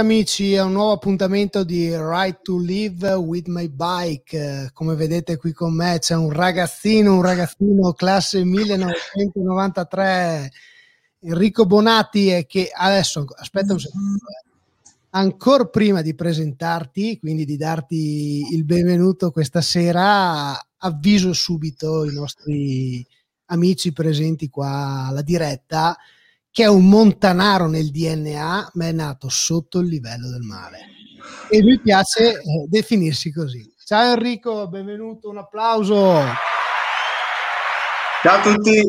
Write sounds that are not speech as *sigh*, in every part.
Amici a un nuovo appuntamento di Right to Live with My Bike. Come vedete qui con me c'è un ragazzino, un ragazzino classe 1993, Enrico Bonatti che adesso aspetta un secondo. Ancora prima di presentarti, quindi di darti il benvenuto questa sera, avviso subito i nostri amici presenti qua alla diretta che è un montanaro nel DNA, ma è nato sotto il livello del mare. E lui piace eh, definirsi così. Ciao Enrico, benvenuto, un applauso. Ciao a tutti.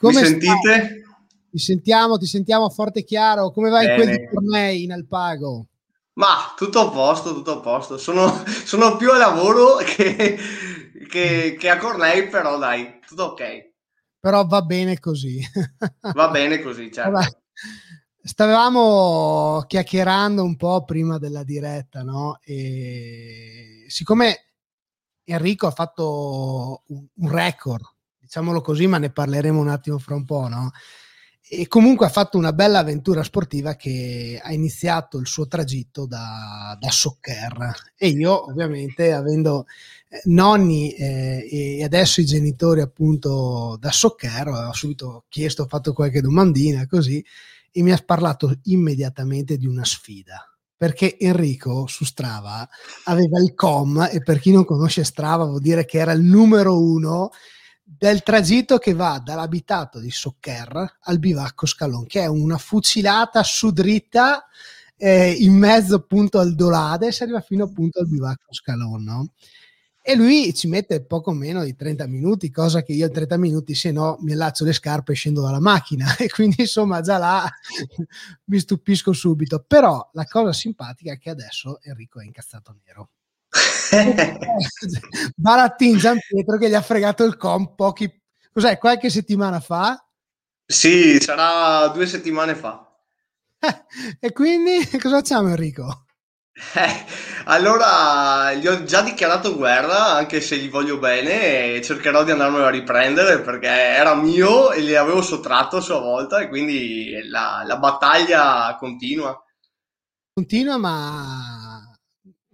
Come Mi sentite? Stai? Ti sentiamo, ti sentiamo forte e chiaro. Come vai Bene. in quei tornei in Alpago? Ma tutto a posto, tutto a posto. Sono, sono più a lavoro che, che, che a Cornei, però dai, tutto ok però va bene così. Va bene così, *laughs* certo. Vabbè. Stavamo chiacchierando un po' prima della diretta, no? E siccome Enrico ha fatto un, un record, diciamolo così, ma ne parleremo un attimo fra un po', no? E comunque ha fatto una bella avventura sportiva che ha iniziato il suo tragitto da, da soccer. E io, ovviamente, avendo nonni eh, e adesso i genitori appunto da socchero, ho subito chiesto, ho fatto qualche domandina così e mi ha parlato immediatamente di una sfida perché Enrico su Strava aveva il com e per chi non conosce Strava vuol dire che era il numero uno del tragitto che va dall'abitato di Soccer al bivacco Scalon, che è una fucilata su dritta eh, in mezzo appunto al Dolade si arriva fino appunto al bivacco Scalon, no? e lui ci mette poco meno di 30 minuti, cosa che io in 30 minuti se no mi allaccio le scarpe e scendo dalla macchina *laughs* e quindi insomma già là *laughs* mi stupisco subito. Però la cosa simpatica è che adesso Enrico è incazzato nero. *laughs* Barattin Gian Pietro che gli ha fregato il comp pochi, cos'è, qualche settimana fa? Sì, sarà due settimane fa. *laughs* e quindi cosa facciamo Enrico? Eh, allora gli ho già dichiarato guerra, anche se gli voglio bene, e cercherò di andarmelo a riprendere perché era mio e gli avevo sottratto a sua volta e quindi la, la battaglia continua. Continua, ma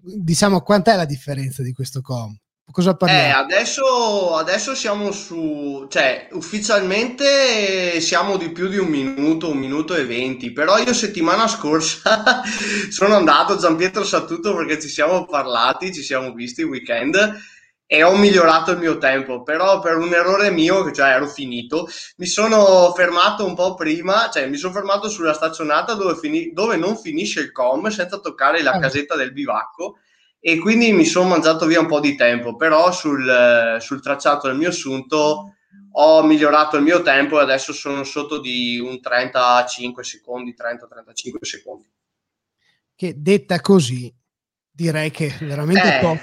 diciamo quant'è la differenza di questo com? Cosa parliamo? Eh, adesso, adesso siamo su, cioè ufficialmente siamo di più di un minuto, un minuto e venti, però io settimana scorsa *laughs* sono andato, Giampietro sa tutto perché ci siamo parlati, ci siamo visti il weekend e ho migliorato il mio tempo, però per un errore mio, cioè ero finito, mi sono fermato un po' prima, cioè mi sono fermato sulla staccionata dove, fini- dove non finisce il com senza toccare la ah. casetta del bivacco e quindi mi sono mangiato via un po' di tempo, però sul, sul tracciato del mio assunto ho migliorato il mio tempo e adesso sono sotto di un 35 secondi, 30-35 secondi. Che detta così, direi che veramente eh. poco,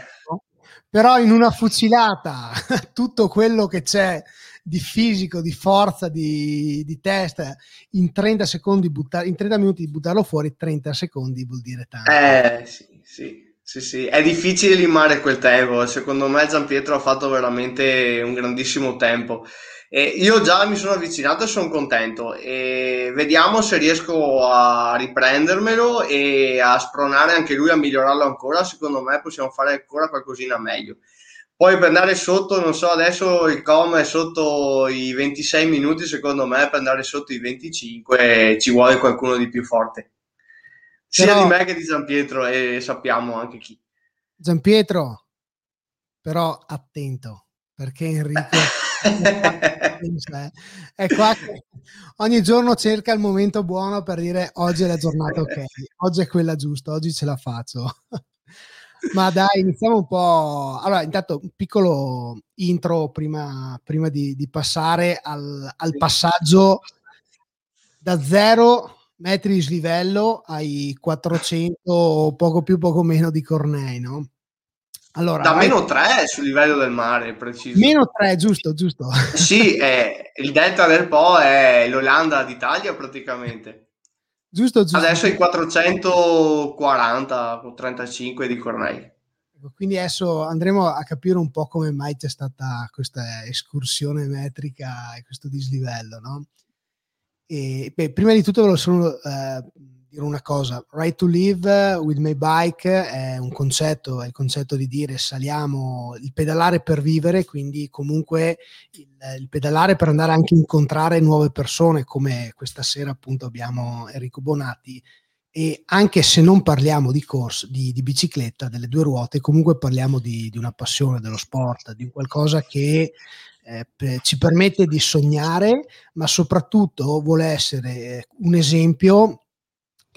però in una fucilata *laughs* tutto quello che c'è di fisico, di forza, di, di testa, in 30 secondi, butta, in 30 minuti di buttarlo fuori, 30 secondi vuol dire tanto. Eh, sì, sì. Sì, sì, è difficile limare quel tempo. Secondo me Giampietro ha fatto veramente un grandissimo tempo. E io già mi sono avvicinato e sono contento. E vediamo se riesco a riprendermelo e a spronare anche lui a migliorarlo ancora. Secondo me possiamo fare ancora qualcosina meglio. poi per andare sotto, non so, adesso il com è sotto i 26 minuti, secondo me, per andare sotto i 25 ci vuole qualcuno di più forte. Sia però, di me che di Giampietro e sappiamo anche chi. Giampietro, però attento, perché Enrico *laughs* è qua che ogni giorno cerca il momento buono per dire oggi è la giornata ok, oggi è quella giusta, oggi ce la faccio. *laughs* Ma dai, iniziamo un po'. Allora, intanto un piccolo intro prima, prima di, di, passare al, al, passaggio da zero metri di slivello ai 400, poco più, poco meno di Cornei, no? Allora, da meno 3 sul livello del mare, preciso. Meno 3, giusto, giusto. *laughs* sì, è, il delta del Po è l'Olanda d'Italia praticamente. Giusto, giusto. Adesso i 440 o 35 di Cornei. Quindi adesso andremo a capire un po' come mai c'è stata questa escursione metrica e questo dislivello, no? E, beh, prima di tutto volevo solo eh, dire una cosa, Right to Live with my bike è un concetto, è il concetto di dire saliamo, il pedalare per vivere, quindi comunque il, il, pedalare per andare anche a incontrare nuove persone, come questa sera appunto abbiamo Enrico Bonatti, e anche se non parliamo di corso, di, di bicicletta, delle due ruote, comunque parliamo di, di, una passione dello sport, di qualcosa che eh, ci permette di sognare, ma soprattutto vuole essere un esempio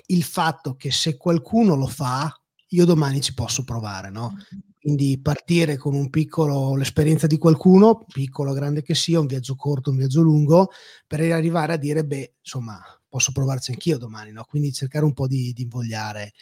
il fatto che se qualcuno lo fa, io domani ci posso provare, no? Quindi partire con un piccolo, l'esperienza di qualcuno, piccolo o grande che sia, un viaggio corto, un viaggio lungo, per arrivare a dire, beh, insomma, posso provarci anch'io domani, no? Quindi cercare un po' di, di invogliare.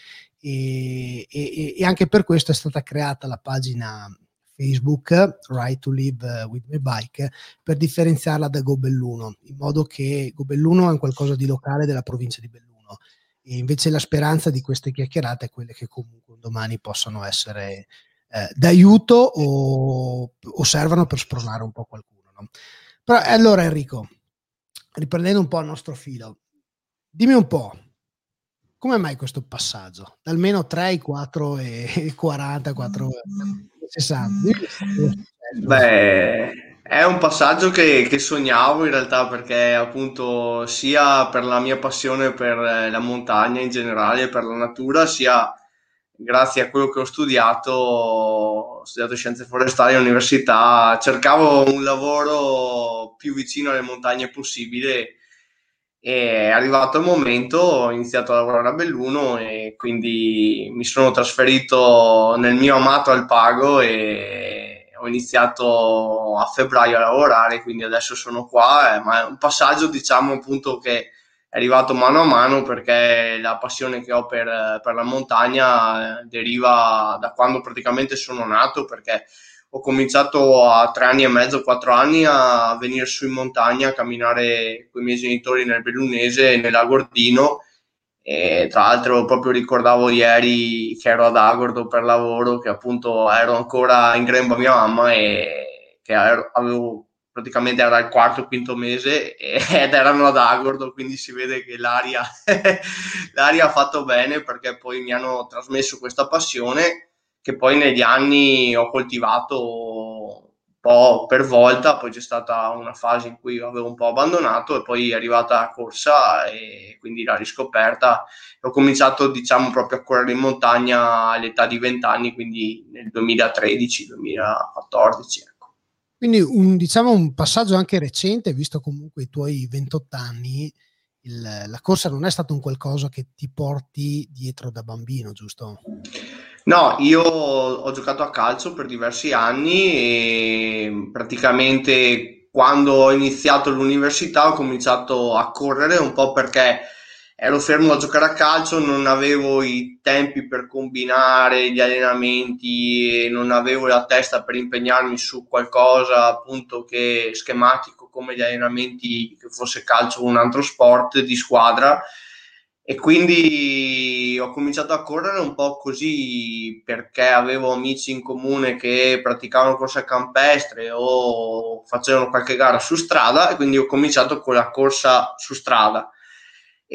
E, e, e, anche per questo è stata creata la pagina Facebook Right to Live with My Bike per differenziarla da Gobelluno, in modo che Gobelluno è un qualcosa di locale della provincia di Belluno e invece la speranza di queste chiacchierate è quelle che comunque domani possano essere eh, d'aiuto o, o, servano per spronare un po' qualcuno. No? Però allora Enrico, riprendendo un po' il nostro filo, dimmi un po', come mai questo passaggio? Almeno 3 ai 4 e 40, 4 e 60? Beh, è un passaggio che, che, sognavo in realtà perché appunto sia per la mia passione per eh, la montagna in generale, per la natura, sia grazie a quello che ho studiato, ho studiato scienze forestali all'università, cercavo un lavoro più vicino alle montagne possibile e è arrivato il momento, ho iniziato a lavorare a Belluno e quindi mi sono trasferito nel mio amato Alpago e ho iniziato a febbraio a lavorare, quindi adesso sono qua, eh, ma è un passaggio diciamo appunto che è arrivato mano a mano perché la passione che ho per, per la montagna eh, deriva da quando praticamente sono nato perché ho cominciato a tre anni e mezzo, quattro anni a venire su in montagna a camminare con i miei genitori nel Bellunese, nell'Agordino e tra l'altro proprio ricordavo ieri che ero ad Agordo per lavoro, che appunto ero ancora in grembo a mia mamma e che ero, avevo praticamente era il quarto o quinto mese *laughs* ed erano ad Agordo, quindi si vede che l'aria, *laughs* l'aria ha fatto bene perché poi mi hanno trasmesso questa passione che poi negli anni ho coltivato po' per volta, poi c'è stata una fase in cui avevo un po' abbandonato e poi è arrivata la corsa e quindi la riscoperta. Ho cominciato diciamo proprio a correre in montagna all'età di 20 anni, quindi nel 2013-2014. Ecco. Quindi un, diciamo un passaggio anche recente, visto comunque i tuoi 28 anni, il, la corsa non è stato un qualcosa che ti porti dietro da bambino, giusto? No, io ho giocato a calcio per diversi anni e praticamente quando ho iniziato l'università ho cominciato a correre un po' perché ero fermo a giocare a calcio, non avevo i tempi per combinare gli allenamenti, non avevo la testa per impegnarmi su qualcosa appunto che schematico come gli allenamenti che fosse calcio o un altro sport di squadra. E quindi ho cominciato a correre un po' così perché avevo amici in comune che praticavano corsa campestre o facevano qualche gara su strada e quindi ho cominciato con la corsa su strada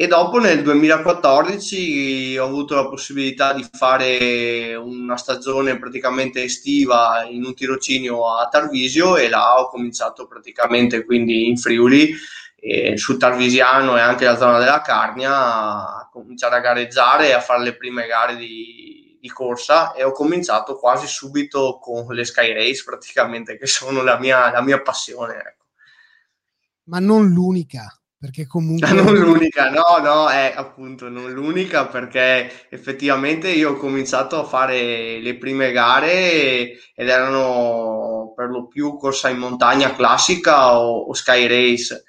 e dopo nel 2014 ho avuto la possibilità di fare una stagione praticamente estiva in un tirocinio a Tarvisio e là ho cominciato praticamente quindi in Friuli eh, sul Tarvisiano e anche la zona della Carnia a cominciare a gareggiare e a fare le prime gare di, di corsa e ho cominciato quasi subito con le Sky Race praticamente che sono la mia, la mia passione. Ecco. Ma non l'unica perché *laughs* comunque... Non l'unica, no, no, è appunto non l'unica perché effettivamente io ho cominciato a fare le prime gare ed erano per lo più corsa in montagna classica o, o sky race.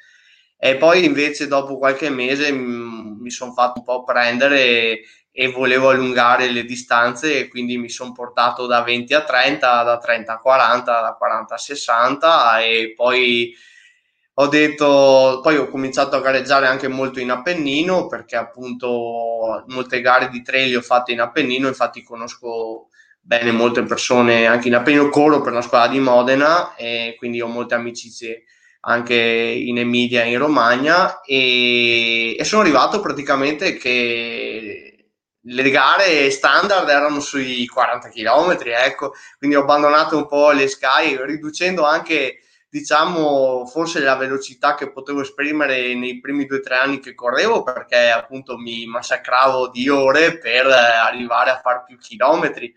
E poi invece dopo qualche mese mi sono fatto un po' prendere e, e volevo allungare le distanze e quindi mi sono portato da 20 a 30, da 30 a 40, da 40 a 60 e poi ho detto, poi ho cominciato a gareggiare anche molto in Appennino perché appunto molte gare di trail ho fatte in Appennino, infatti conosco bene molte persone anche in Appennino, corro per la squadra di Modena e quindi ho molte amicizie anche in Emilia e in Romagna e, e sono arrivato praticamente che le gare standard erano sui 40 km, ecco, quindi ho abbandonato un po' le Sky riducendo anche diciamo forse la velocità che potevo esprimere nei primi due o tre anni che correvo perché appunto mi massacravo di ore per eh, arrivare a fare più chilometri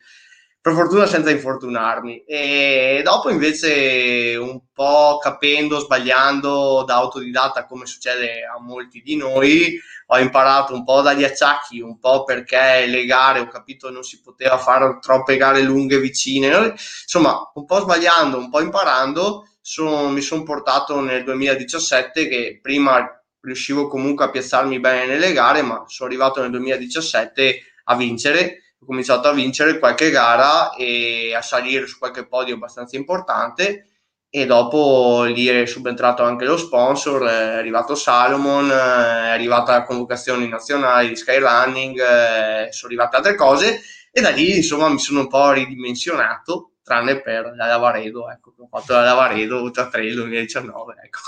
per fortuna senza infortunarmi. E dopo invece un po' capendo, sbagliando da autodidatta come succede a molti di noi ho imparato un po' dagli acciacchi un po' perché le gare ho capito non si poteva fare troppe gare lunghe vicine insomma un po' sbagliando un po' imparando sono, mi sono portato nel 2017 che prima riuscivo comunque a piazzarmi bene nelle gare, ma sono arrivato nel 2017 a vincere. Ho cominciato a vincere qualche gara e a salire su qualche podio abbastanza importante e dopo lì è subentrato anche lo sponsor, è arrivato Salomon, è arrivata la convocazione nazionale di Skyrunning, eh, sono arrivate altre cose e da lì insomma mi sono un po' ridimensionato tranne per la Lavaredo, ecco, ho fatto la Lavaredo Ultra Trail 2019, ecco.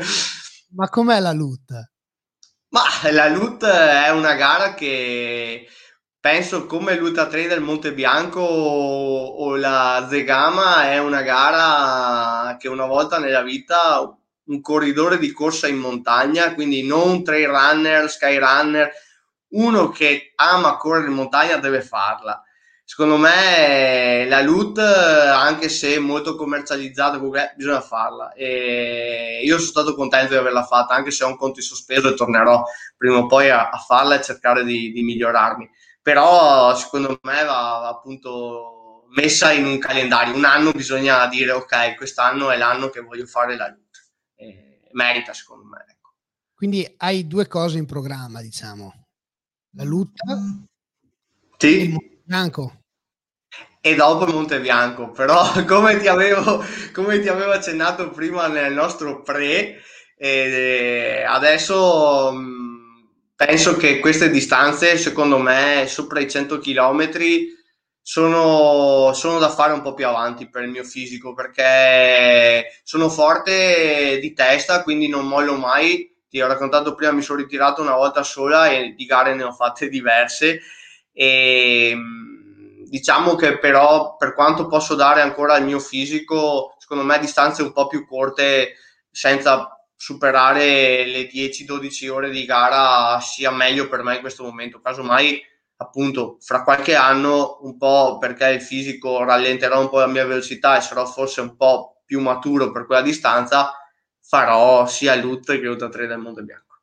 *laughs* Ma com'è la LUT? Ma la LUT è una gara che penso come l'Ultra Trail del Monte Bianco o la Zegama è una gara che una volta nella vita un corridore di corsa in montagna, quindi non trail runner, sky runner, uno che ama correre in montagna deve farla secondo me la loot, anche se molto commercializzata, bisogna farla. E io sono stato contento di averla fatta, anche se ho un conto in sospeso e tornerò prima o poi a, a farla e cercare di, di, migliorarmi. Però secondo me va, va, appunto messa in un calendario. Un anno bisogna dire ok, quest'anno è l'anno che voglio fare la loot. E merita secondo me. Ecco. Quindi hai due cose in programma, diciamo. La loot. Sì Bianco. E dopo Monte Bianco, però *laughs* come ti avevo, come ti avevo accennato prima nel nostro pre, eh, adesso mh, mm, penso che queste distanze, secondo me, sopra i 100 km sono, sono da fare un po' più avanti per il mio fisico perché sono forte di testa, quindi non mollo mai. Ti ho raccontato prima, mi sono ritirato una volta sola e di gare ne ho fatte diverse e diciamo che però per quanto posso dare ancora al mio fisico, secondo me distanze un po' più corte senza superare le 10-12 ore di gara sia meglio per me in questo momento. Casomai, appunto, fra qualche anno, un po' perché il fisico rallenterà un po' la mia velocità e sarò forse un po' più maturo per quella distanza, farò sia LUT che Ultra 3 del Monte Bianco.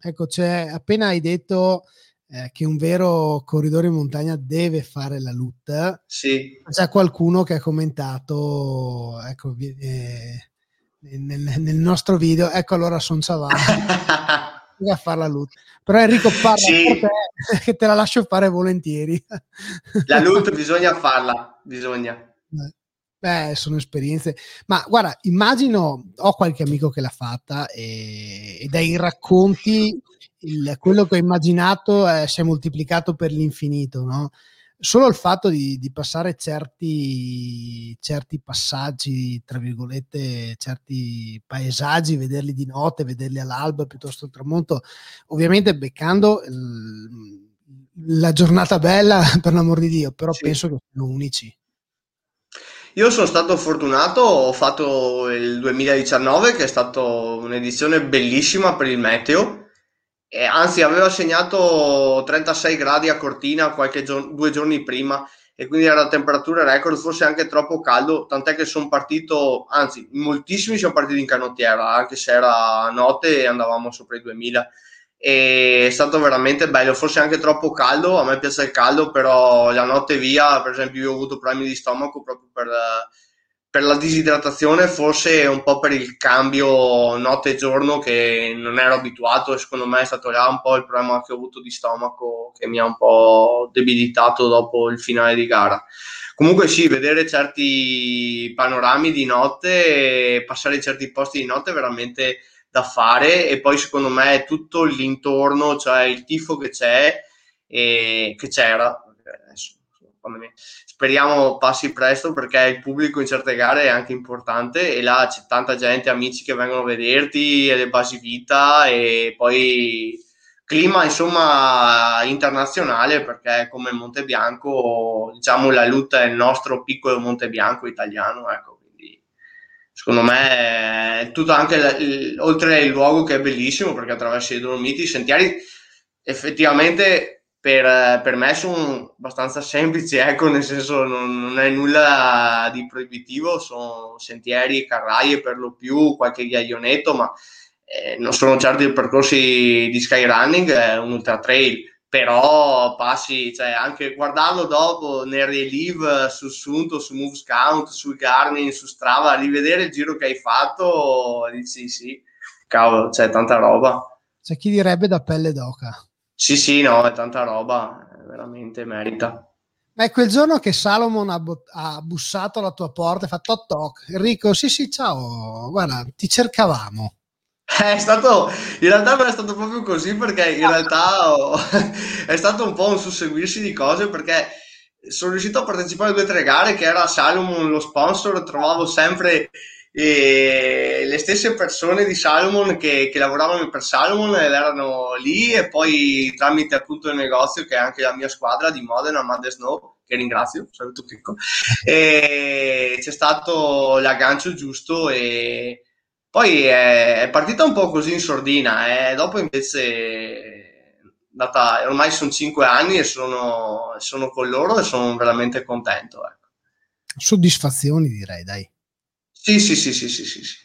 Ecco, c'è appena hai detto eh, che un vero corridore in montagna deve fare la LUT. Sì. C'è qualcuno che ha commentato, ecco, eh, nel, nel, nostro video, ecco allora sono Savani. *laughs* a fare la LUT. Però Enrico parla sì. te, *laughs* che te la lascio fare volentieri. *laughs* la LUT bisogna farla, bisogna. Beh, sono esperienze. Ma guarda, immagino, ho qualche amico che l'ha fatta e, e dai racconti il, quello che ho immaginato eh, si è moltiplicato per l'infinito, no? solo il fatto di, di, passare certi, certi passaggi, tra virgolette, certi paesaggi, vederli di notte, vederli all'alba piuttosto al tramonto, ovviamente beccando il, la giornata bella, *laughs* per l'amor di Dio, però sì. penso che siano unici. Io sono stato fortunato, ho fatto il 2019 che è stata un'edizione bellissima per il meteo e anzi aveva segnato 36 gradi a Cortina qualche giorno, due giorni prima e quindi era temperatura record, forse anche troppo caldo, tant'è che sono partito, anzi moltissimi sono partiti in canottiera, anche se era notte e andavamo sopra i 2000 e è stato veramente bello, forse anche troppo caldo, a me piace il caldo, però la notte via, per esempio io ho avuto problemi di stomaco proprio per per la disidratazione, forse un po' per il cambio notte e giorno che non ero abituato e secondo me è stato là un po' il problema che ho avuto di stomaco che mi ha un po' debilitato dopo il finale di gara. Comunque sì, vedere certi panorami di notte passare certi posti di notte è veramente da fare e poi secondo me tutto l'intorno, cioè il tifo che c'è e che c'era, adesso, speriamo passi presto perché il pubblico in certe gare è anche importante e là c'è tanta gente, amici che vengono a vederti e le basi vita e poi clima insomma internazionale perché come Monte Bianco diciamo la luta è il nostro piccolo Monte Bianco italiano ecco secondo me tutto anche il, oltre il luogo che è bellissimo perché attraverso i Dolomiti i sentieri effettivamente per, per, me sono abbastanza semplici, ecco, nel senso non, non è nulla di proibitivo, sono sentieri carraie per lo più, qualche ghiaionetto, ma eh, non sono certo i percorsi di skyrunning, è un ultra trail, però passi, cioè anche guardarlo dopo nel relive su Sunto, su Movescount, su Garmin, su Strava, rivedere il giro che hai fatto, dici sì, cavolo, c'è tanta roba. C'è chi direbbe da pelle d'oca. Sì, sì, no, è tanta roba, veramente merita. Ma è quel giorno che Salomon ha, bo- ha bussato alla tua porta e fa toc toc. Enrico, sì, sì, ciao, guarda, ti cercavamo. È stato, in realtà non è stato proprio così perché in realtà ho, *laughs* è stato un po' un susseguirsi di cose perché sono riuscito a partecipare a due o tre gare che era Salomon lo sponsor, trovavo sempre e le stesse persone di Salomon che, che, lavoravano per Salomon erano lì e poi tramite appunto il negozio che è anche la mia squadra di Modena, Mad Snow, che ringrazio, saluto Chicco, e c'è stato l'aggancio giusto e poi è, è partita un po' così in sordina e dopo invece data, ormai sono cinque anni e sono, sono con loro e sono veramente contento. Ecco. Soddisfazioni direi, dai. Sì, sì, sì, sì, sì, sì. sì.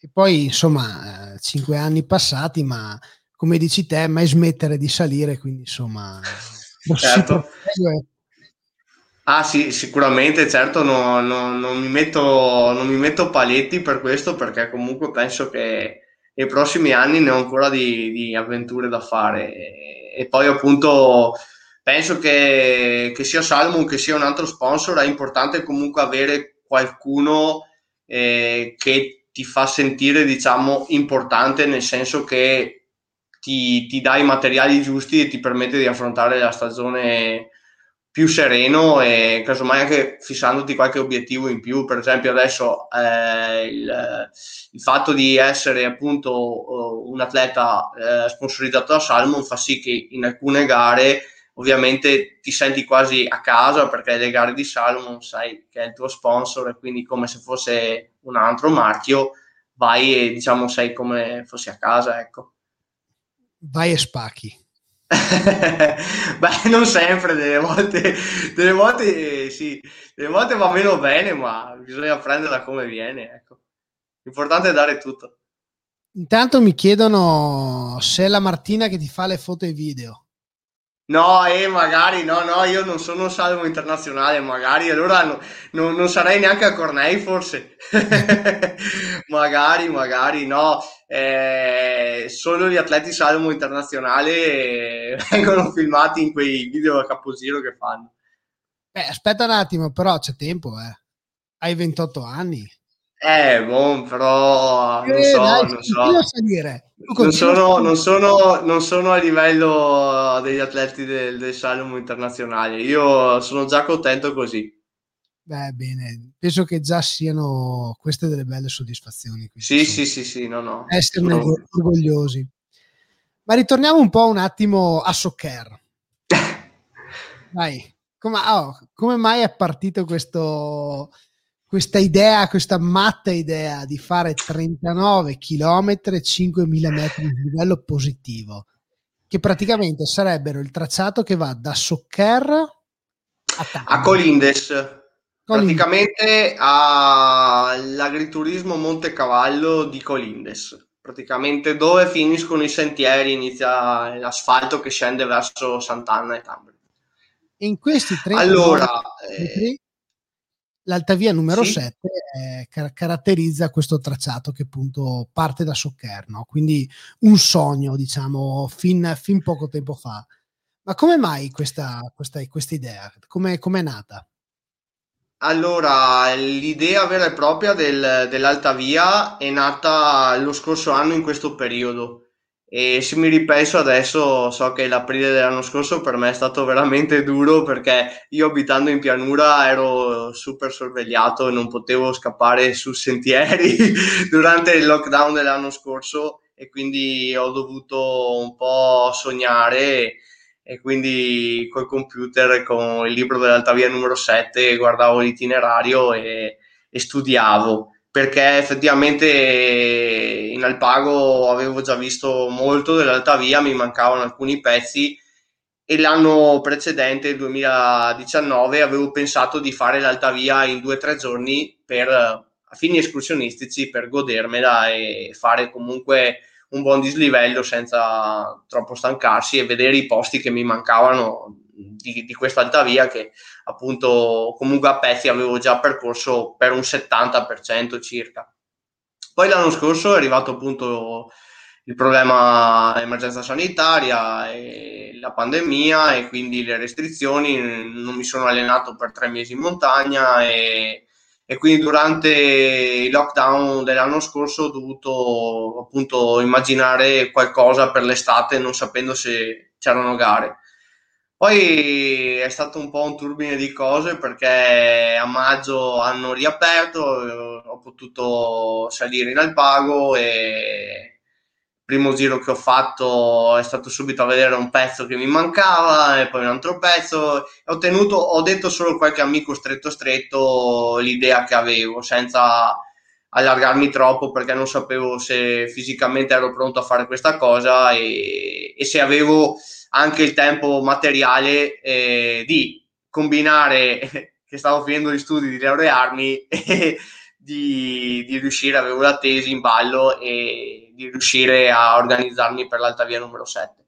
E poi, insomma, eh, cinque anni passati, ma come dici te, mai smettere di salire, quindi insomma... *laughs* Certo. Ah sì, sicuramente, certo, no, no, non, mi metto, non mi metto paletti per questo perché comunque penso che nei prossimi anni ne ho ancora di, di avventure da fare e, e, poi appunto penso che, che sia Salmon che sia un altro sponsor è importante comunque avere qualcuno eh, che ti fa sentire, diciamo, importante nel senso che ti, ti dà i materiali giusti e ti permette di affrontare la stagione più sereno e casomai anche fissandoti qualche obiettivo in più. Per esempio, adesso eh, il, il, fatto di essere appunto uh, un atleta eh, sponsorizzato da Salmon fa sì che in alcune gare ovviamente ti senti quasi a casa perché le gare di Salomon sai che è il tuo sponsor e quindi come se fosse un altro marchio vai e diciamo sei come fossi a casa ecco. Vai e spacchi. *laughs* Beh non sempre delle volte delle volte sì delle volte va meno bene ma bisogna prenderla come viene ecco. L'importante è dare tutto. Intanto mi chiedono se è la Martina che ti fa le foto e video No, eh, magari, no, no, io non sono salvo internazionale, magari, allora no, no, non sarei neanche a Cornei, forse. *laughs* magari, magari, no. Eh, solo gli atleti salvo internazionale *laughs* vengono filmati in quei video a capogiro che fanno. Eh, aspetta un attimo, però c'è tempo, eh. Hai 28 anni. Eh, boh, però non so, dai, non so. Non sono, non, sono, non sono, a livello degli atleti del, del slalom internazionale. Io sono già contento così. Beh, bene, penso che già siano queste delle belle soddisfazioni. Sì, sì, sì, sì, no, no. Esserne no. orgogliosi. Ma ritorniamo un po' un attimo a Soccer. *laughs* Dai, come, oh, come mai è partito questo, questa idea, questa matta idea di fare 39 km e 5.000 metri di livello positivo, che praticamente sarebbero il tracciato che va da Soccer a, a Colindes. Praticamente all'agriturismo Monte Cavallo di Colindes. Praticamente dove finiscono i sentieri inizia l'asfalto che scende verso Sant'Anna e Tambri in questi tre allora eh, l'altavia numero sì? 7 eh, car- caratterizza questo tracciato che appunto parte da Soccherno quindi un sogno diciamo fin, fin poco tempo fa ma come mai questa, questa, questa idea come è nata? Allora, l'idea vera e propria del, dell'Alta Via è nata lo scorso anno in questo periodo e se mi ripenso adesso so che l'aprile dell'anno scorso per me è stato veramente duro perché io abitando in pianura ero super sorvegliato e non potevo scappare su sentieri *laughs* durante il lockdown dell'anno scorso e quindi ho dovuto un po' sognare e quindi col computer con il libro dell'Alta Via numero 7 guardavo l'itinerario e, e studiavo perché effettivamente in Alpago avevo già visto molto dell'Alta Via, mi mancavano alcuni pezzi e l'anno precedente, il 2019, avevo pensato di fare l'Alta Via in due o tre giorni per, a fini escursionistici per godermela e fare comunque un buon dislivello senza troppo stancarsi e vedere i posti che mi mancavano di, di questa alta via che appunto comunque a pezzi avevo già percorso per un 70% circa. Poi l'anno scorso è arrivato appunto il problema emergenza sanitaria e la pandemia e quindi le restrizioni, non mi sono allenato per tre mesi in montagna e e quindi durante il lockdown dell'anno scorso ho dovuto appunto immaginare qualcosa per l'estate non sapendo se c'erano gare. Poi è stato un po' un turbine di cose perché a maggio hanno riaperto, ho potuto salire in Alpago e primo giro che ho fatto è stato subito a vedere un pezzo che mi mancava e poi un altro pezzo. Ho tenuto ho detto solo qualche amico stretto stretto l'idea che avevo senza allargarmi troppo perché non sapevo se fisicamente ero pronto a fare questa cosa e, e se avevo anche il tempo materiale eh, di combinare *laughs* che stavo finendo gli studi di laurearmi e *laughs* di, di riuscire avevo la tesi in ballo e di riuscire a organizzarmi per l'Alta Via numero 7.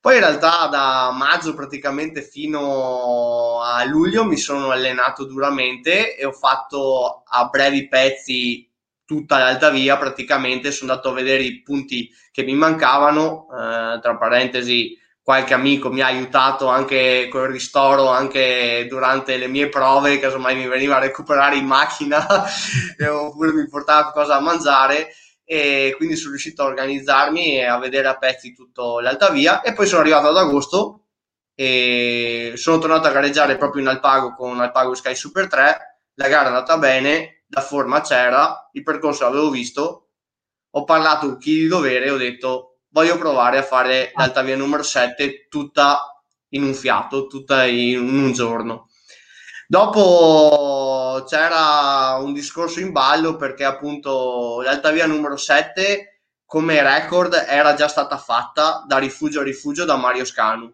Poi in realtà da maggio praticamente fino a luglio mi sono allenato duramente e ho fatto a brevi pezzi tutta l'alta via praticamente, sono andato a vedere i punti che mi mancavano, eh, tra parentesi qualche amico mi ha aiutato anche con il ristoro anche durante le mie prove, casomai mi veniva a recuperare in macchina *laughs* oppure mi portava qualcosa da mangiare e quindi sono riuscito a organizzarmi e a vedere a pezzi tutta l'alta via e poi sono arrivato ad agosto e sono tornato a gareggiare proprio in Alpago con Alpago Sky Super 3 la gara è andata bene, la forma c'era il percorso l'avevo visto ho parlato con chi di dovere e ho detto voglio provare a fare l'alta via numero 7 tutta in un fiato, tutta in un giorno. Dopo c'era un discorso in ballo perché appunto l'altavia numero 7 come record era già stata fatta da rifugio a rifugio da Mario Scanu.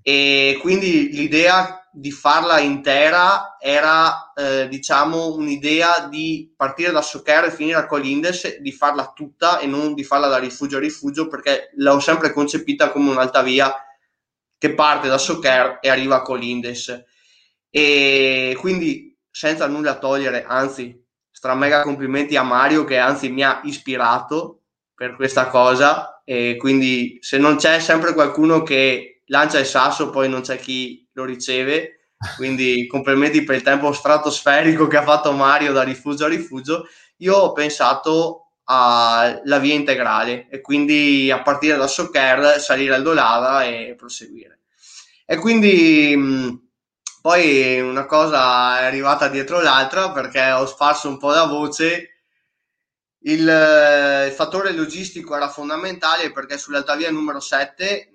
E quindi l'idea di farla intera era eh, diciamo un'idea di partire da Soccer e finire a Colindes di farla tutta e non di farla da rifugio a rifugio perché l'ho sempre concepita come un'altavia che parte da Soccer e arriva a Colindes e quindi senza nulla togliere, anzi, stra mega complimenti a Mario che anzi mi ha ispirato per questa cosa e quindi se non c'è sempre qualcuno che lancia il sasso poi non c'è chi lo riceve quindi complimenti per il tempo stratosferico che ha fatto Mario da rifugio a rifugio, io ho pensato alla via integrale e quindi a partire da Soccer salire al Dolada e proseguire. E quindi mh, poi una cosa è arrivata dietro l'altra perché ho sparso un po' la voce. Il, il fattore logistico era fondamentale perché sull'alta via numero 7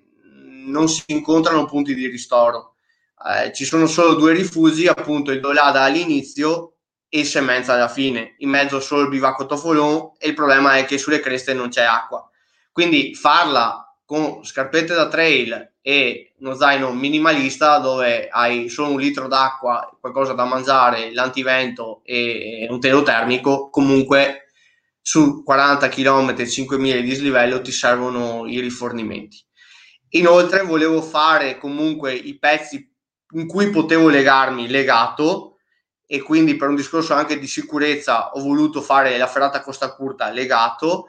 non si incontrano punti di ristoro. Eh, ci sono solo due rifugi, appunto il Dolada all'inizio e il Semenza alla fine. In mezzo solo il bivacco Tofolon e il problema è che sulle creste non c'è acqua. Quindi farla con scarpette da trail e uno zaino minimalista dove hai solo un litro d'acqua, qualcosa da mangiare, l'antivento e un telo termico, comunque su 40 km e 5 miglia di dislivello ti servono i rifornimenti. Inoltre volevo fare comunque i pezzi in cui potevo legarmi legato e quindi per un discorso anche di sicurezza ho voluto fare la ferrata costa curta legato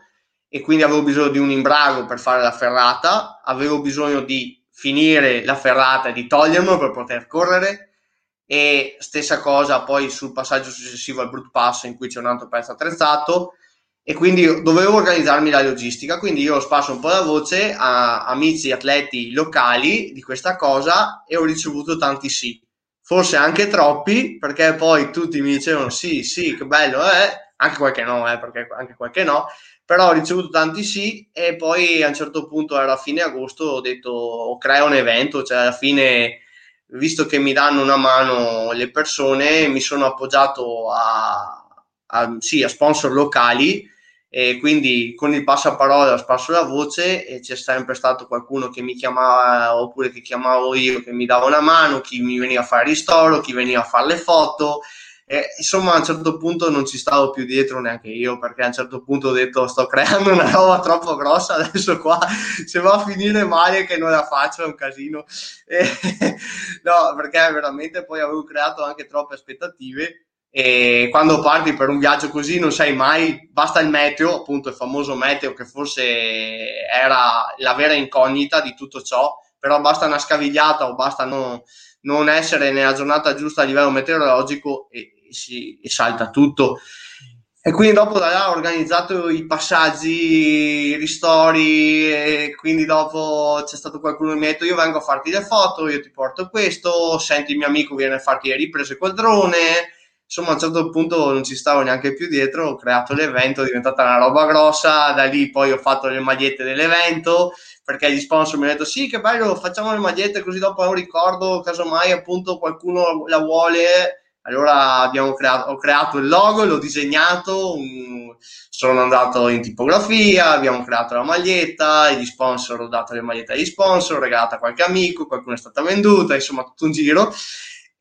e quindi avevo bisogno di un imbrago per fare la ferrata, avevo bisogno di finire la ferrata e di togliermelo per poter correre e stessa cosa poi sul passaggio successivo al brut pass in cui c'è un altro pezzo attrezzato e quindi dovevo organizzarmi la logistica, quindi io ho sparso un po' la voce a amici atleti locali di questa cosa e ho ricevuto tanti sì, forse anche troppi perché poi tutti mi dicevano sì, sì, che bello eh? anche qualche no, eh, perché anche qualche no, però ho ricevuto tanti sì e poi a un certo punto era fine agosto ho detto creo un evento, cioè alla fine visto che mi danno una mano le persone mi sono appoggiato a, a, sì, a sponsor locali e quindi con il passaparola sparso la voce e c'è sempre stato qualcuno che mi chiamava oppure che chiamavo io che mi dava una mano, chi mi veniva a fare ristoro, chi veniva a fare le foto e, insomma, a un certo punto non ci stavo più dietro neanche io, perché a un certo punto ho detto sto creando una roba troppo grossa, adesso qua se va a finire male che non la faccio è un casino. *laughs* E, no, perché veramente poi avevo creato anche troppe aspettative e quando parti per un viaggio così non sai mai, basta il meteo, appunto il famoso meteo che forse era la vera incognita di tutto ciò, però basta una scavigliata o basta non, non essere nella giornata giusta a livello meteorologico e, si e salta tutto. E quindi dopo da là ho organizzato i passaggi, i ristori, e quindi dopo c'è stato qualcuno che mi ha detto io vengo a farti le foto, io ti porto questo, senti il mio amico viene a farti le riprese col drone, insomma a un certo punto non ci stavo neanche più dietro, ho creato l'evento, è diventata una roba grossa, da lì poi ho fatto le magliette dell'evento, perché gli sponsor mi hanno detto sì che bello, facciamo le magliette così dopo è un ricordo, casomai appunto qualcuno la vuole allora creato, ho creato il logo, l'ho disegnato, sono andato in tipografia, abbiamo creato la maglietta, gli sponsor ho dato le magliette agli sponsor, ho regalato a qualche amico, qualcuno è stata venduta, insomma tutto un giro.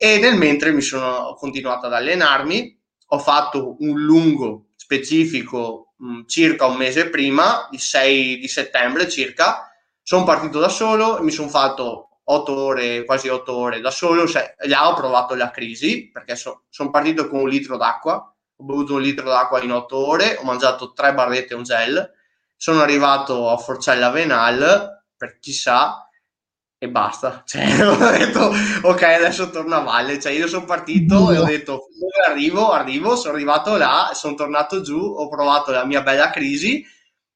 E nel mentre mi sono continuato ad allenarmi, ho fatto un lungo specifico mh, mm, circa un mese prima, il 6 di settembre circa, sono partito da solo mi sono fatto otto ore, quasi otto ore da solo, cioè, là ho provato la crisi perché so, sono partito con un litro d'acqua, ho bevuto un litro d'acqua in otto ore, ho mangiato tre barrette e un gel, sono arrivato a Forcella Venal, per chissà, e basta. *laughs* Cioè, ho detto, ok, adesso torno a valle. Cioè, io sono partito e ho detto, arrivo? Arrivo, sono arrivato là, sono tornato giù, ho provato la mia bella crisi,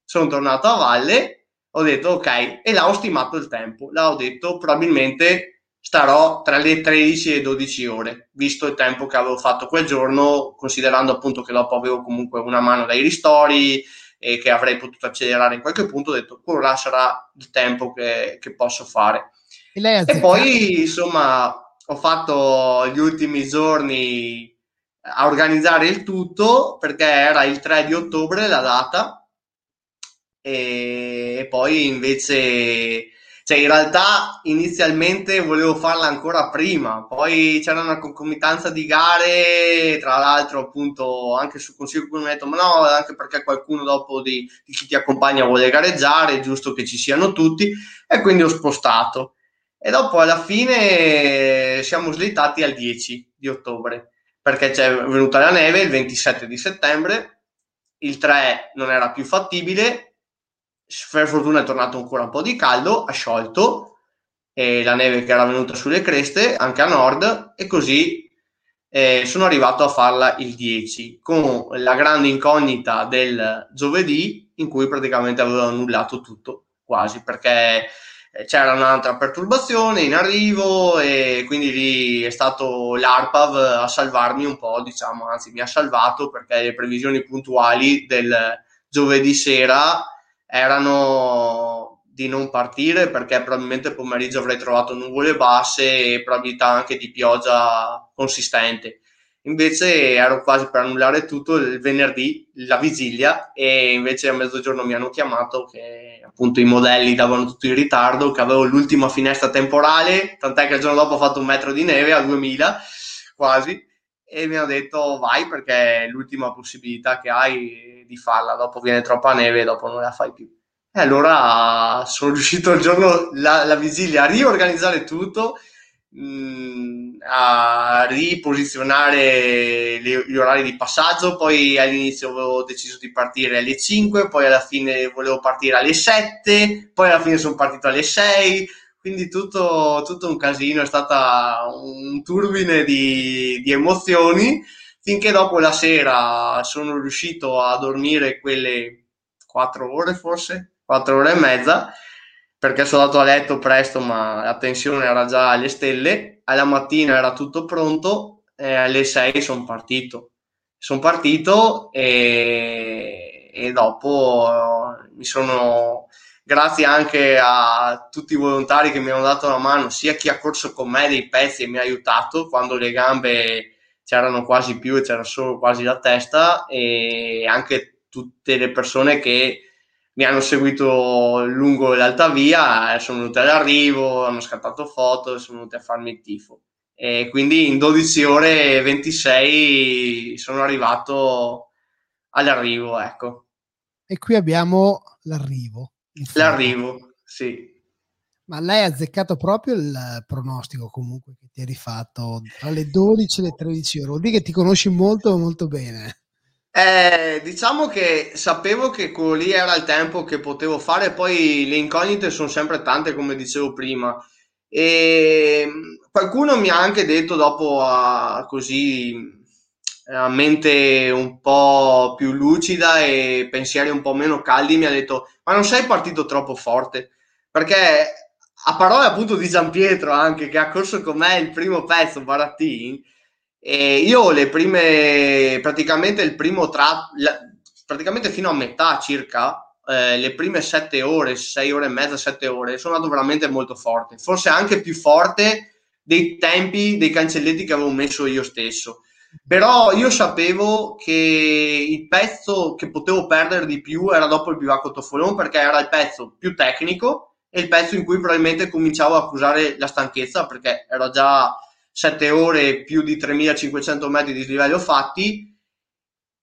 sono tornato a valle ho detto ok, e là ho stimato il tempo, là ho detto probabilmente starò tra le 13 e le 12 ore, visto il tempo che avevo fatto quel giorno, considerando appunto che dopo avevo comunque una mano dai ristori e che avrei potuto accelerare in qualche punto, ho detto quello là sarà il tempo che, che posso fare. E, e poi insomma ho fatto gli ultimi giorni a organizzare il tutto perché era il 3 di ottobre la data. E poi invece cioè in realtà inizialmente volevo farla ancora prima, poi c'era una concomitanza di gare, tra l'altro appunto anche su consiglio mi ha detto ma no, anche perché qualcuno dopo di, di, chi ti accompagna vuole gareggiare, è giusto che ci siano tutti e quindi ho spostato. E dopo alla fine siamo slittati al 10 di ottobre, perché c'è venuta la neve il 27 di settembre, il 3 non era più fattibile per fortuna è tornato ancora un po' di caldo, ha sciolto e la neve che era venuta sulle creste, anche a nord, e così eh, sono arrivato a farla il 10, con la grande incognita del giovedì, in cui praticamente avevo annullato tutto, quasi, perché eh, c'era un'altra perturbazione in arrivo e quindi lì è stato l'ARPAV a salvarmi un po', diciamo, anzi mi ha salvato perché le previsioni puntuali del giovedì sera erano di non partire perché probabilmente pomeriggio avrei trovato nuvole basse e probabilità anche di pioggia consistente. Invece ero quasi per annullare tutto il venerdì, la vigilia, e invece a mezzogiorno mi hanno chiamato che appunto i modelli davano tutto in ritardo, che avevo l'ultima finestra temporale, tant'è che il giorno dopo ho fatto un metro di neve a 2000 quasi, e mi hanno detto vai perché è l'ultima possibilità che hai di farla, dopo viene troppa neve e dopo non la fai più. E allora sono riuscito il giorno, la, la vigilia, a riorganizzare tutto, mm, a riposizionare le, gli orari di passaggio, poi all'inizio avevo deciso di partire alle 5, poi alla fine volevo partire alle 7, poi alla fine sono partito alle 6, quindi tutto, tutto un casino, è stata un turbine di, di emozioni finché dopo la sera sono riuscito a dormire quelle 4 ore forse 4 ore e mezza perché sono andato a letto presto ma la tensione era già alle stelle. Alla mattina era tutto pronto e alle 6 sono partito. Sono partito e, e dopo uh, mi sono grazie anche a tutti i volontari che mi hanno dato la mano sia chi ha corso con me dei pezzi e mi ha aiutato quando le gambe c'erano quasi più e c'era solo quasi la testa e anche tutte le persone che mi hanno seguito lungo l'alta via, sono venuti all'arrivo, hanno scattato foto, sono venuti a farmi il tifo. E quindi in 12 ore e 26 sono arrivato all'arrivo, ecco. E qui abbiamo l'arrivo. L'arrivo, sì. Ma lei ha azzeccato proprio il pronostico comunque che ti eri fatto tra le 12 e le 13 ore. Vuol dire che ti conosci molto molto bene. Eh, diciamo che sapevo che quello lì era il tempo che potevo fare, poi le incognite sono sempre tante, come dicevo prima. E qualcuno mi ha anche detto dopo a, così a mente un po' più lucida e pensieri un po' meno caldi, mi ha detto: Ma non sei partito troppo forte? Perché a parole appunto di Gian Pietro anche che ha corso con me il primo pezzo Barattin e io le prime, praticamente il primo tratto, praticamente fino a metà circa, eh, le prime sette ore, sei ore e mezza, sette ore, sono andato veramente molto forte, forse anche più forte dei tempi dei cancelletti che avevo messo io stesso. Però io sapevo che il pezzo che potevo perdere di più era dopo il bivacco Tofolon perché era il pezzo più tecnico e il pezzo in cui probabilmente cominciavo a accusare la stanchezza perché ero già 7 ore più di 3500 metri di livello fatti,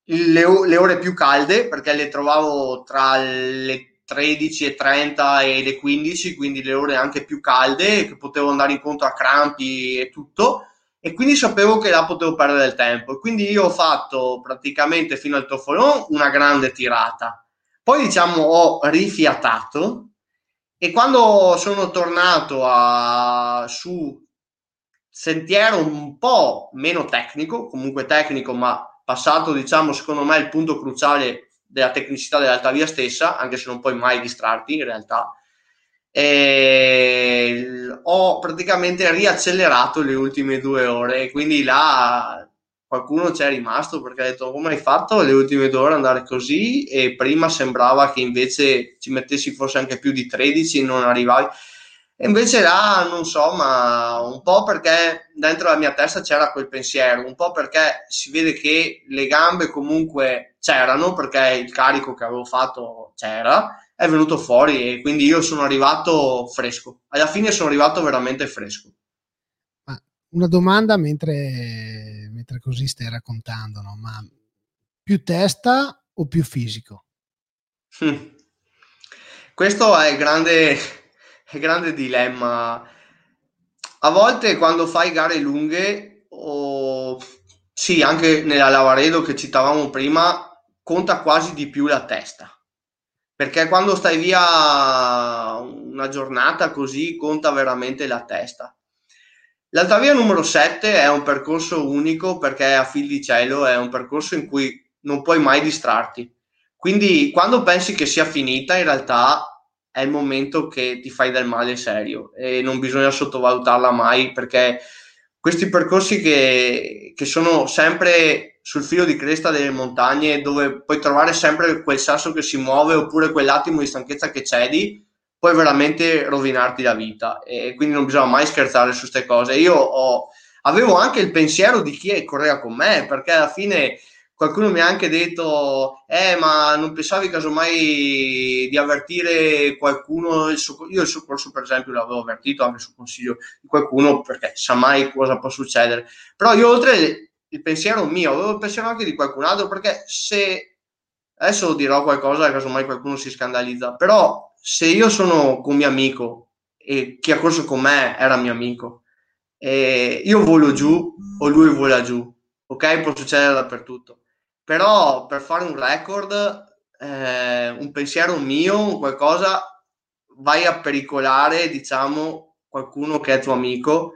le, le, ore più calde perché le trovavo tra le 13.30 e le 15, quindi le ore anche più calde, che potevo andare incontro a crampi e tutto, e quindi sapevo che là potevo perdere del tempo. Quindi io ho fatto praticamente fino al Tofolon una grande tirata. Poi diciamo ho rifiatato e quando sono tornato a, su sentiero un po' meno tecnico, comunque tecnico, ma passato, diciamo, secondo me il punto cruciale della tecnicità dell'alta via stessa, anche se non puoi mai distrarti in realtà. E ho praticamente riaccelerato le ultime due ore e quindi là qualcuno c'è rimasto perché ha detto come hai fatto le ultime due ore andare così e prima sembrava che invece ci mettessi forse anche più di 13 e non arrivavi e invece là, non so, ma un po' perché dentro la mia testa c'era quel pensiero, un po' perché si vede che le gambe comunque c'erano, perché il carico che avevo fatto c'era, è venuto fuori e quindi io sono arrivato fresco. Alla fine sono arrivato veramente fresco. Una domanda mentre, mentre così stai raccontando, no? ma più testa o più fisico? *laughs* Questo è il grande grande dilemma. A volte quando fai gare lunghe, o sì, anche nella Lavaredo che citavamo prima, conta quasi di più la testa. Perché quando stai via una giornata così conta veramente la testa. L'Alta Via numero 7 è un percorso unico perché a fil di cielo è un percorso in cui non puoi mai distrarti. Quindi quando pensi che sia finita, in realtà è il momento che ti fai del male serio e non bisogna sottovalutarla mai perché questi percorsi che, che sono sempre sul filo di cresta delle montagne dove puoi trovare sempre quel sasso che si muove oppure quell'attimo di stanchezza che cedi, puoi veramente rovinarti la vita e quindi non bisogna mai scherzare su queste cose. Io ho, avevo anche il pensiero di chi correva con me perché alla fine qualcuno mi ha anche detto eh ma non pensavi casomai di avvertire qualcuno il suo, io il soccorso per esempio l'avevo avvertito anche sul consiglio di qualcuno perché sa mai cosa può succedere però io oltre il pensiero mio avevo il pensiero anche di qualcun altro perché se adesso dirò qualcosa casomai qualcuno si scandalizza però se io sono con mio amico e chi ha corso con me era mio amico, e io volo giù o lui vola giù, ok? Può succedere dappertutto. Però per fare un record, eh, un pensiero mio, qualcosa, vai a pericolare, diciamo, qualcuno che è tuo amico,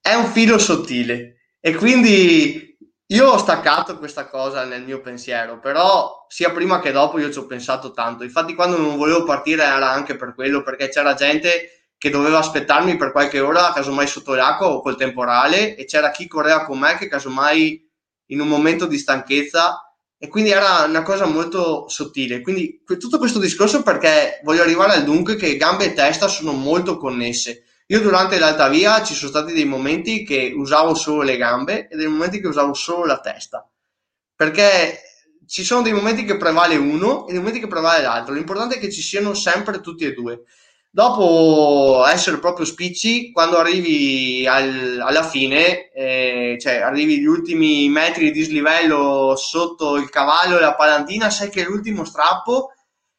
è un filo sottile. E quindi io ho staccato questa cosa nel mio pensiero, però sia prima che dopo io ci ho pensato tanto. Infatti, quando non volevo partire era anche per quello, perché c'era gente che doveva aspettarmi per qualche ora, casomai sotto l'acqua o col temporale, e c'era chi correva con me che casomai in un momento di stanchezza, e quindi era una cosa molto sottile. Quindi tutto questo discorso perché voglio arrivare al dunque che gambe e testa sono molto connesse io durante l'alta via ci sono stati dei momenti che usavo solo le gambe e dei momenti che usavo solo la testa, perché ci sono dei momenti che prevale uno e dei momenti che prevale l'altro. L'importante è che ci siano sempre tutti e due. Dopo essere proprio spicci, quando arrivi al, alla fine, eh, cioè arrivi gli ultimi metri di dislivello sotto il cavallo e la palantina, sai che è l'ultimo strappo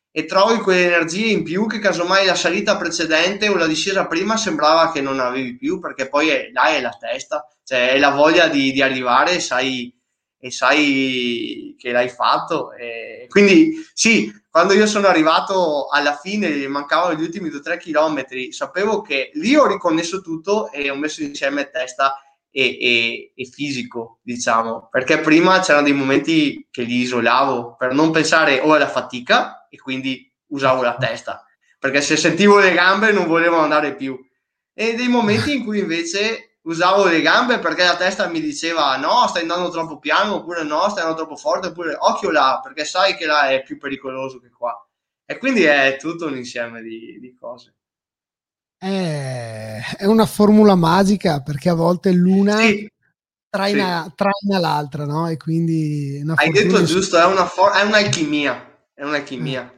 e trovi quelle energie in più che casomai la salita precedente o la discesa prima sembrava che non avevi più perché poi è, là è la testa, cioè è la voglia di, di arrivare sai, e sai che l'hai fatto. E quindi sì, quando io sono arrivato alla fine, mancavano gli ultimi 2-3 km, sapevo che lì ho riconnesso tutto e ho messo insieme testa e, e, e, fisico, diciamo, perché prima c'erano dei momenti che li isolavo per non pensare o alla fatica e quindi usavo la testa. Perché se sentivo le gambe non volevo andare più. E dei momenti in cui invece usavo le gambe perché la testa mi diceva no stai andando troppo piano oppure no stai andando troppo forte oppure occhio là perché sai che là è più pericoloso che qua e quindi è tutto un insieme di, di cose è, è, una formula magica perché a volte l'una sì, traina, sì. traina l'altra no? e quindi hai detto giusto è, una for- è un'alchimia è un'alchimia.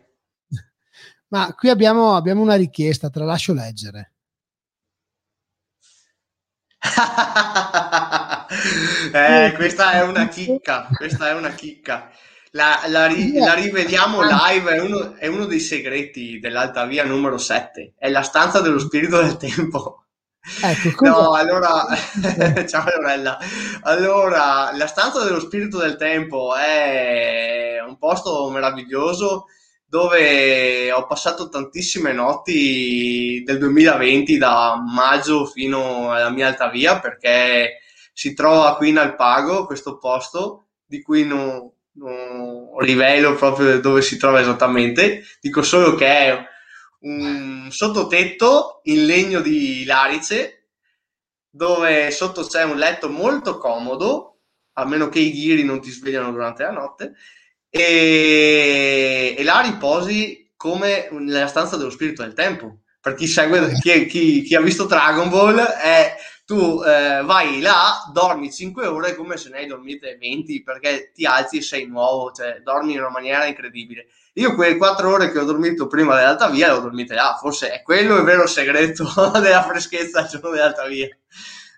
*laughs* Ma qui abbiamo, abbiamo una richiesta, te la lascio leggere. Eh, questa è una chicca, questa è una chicca. La, la, ri, la riveliamo live, è uno, è uno, dei segreti dell'Alta Via numero 7, è la stanza dello spirito del tempo. Ecco, no, allora, *laughs* *laughs* ciao Lorella. Allora, la stanza dello spirito del tempo è un posto meraviglioso dove ho passato tantissime notti del 2020 da maggio fino alla mia alta via perché si trova qui in Alpago questo posto di cui non, non rivelo proprio dove si trova esattamente, dico solo che è un sottotetto in legno di larice dove sotto c'è un letto molto comodo, a meno che i ghiri non ti svegliano durante la notte, e, e là riposi come nella stanza dello spirito del tempo. Per chi segue, chi, chi, chi ha visto Dragon Ball, è tu eh, vai là, dormi 5 ore come se ne hai dormite 20 perché ti alzi e sei nuovo, cioè dormi in una maniera incredibile. Io quelle 4 ore che ho dormito prima dell'alta via le ho dormite là, forse è quello il vero segreto *laughs* della freschezza il giorno dell'alta via.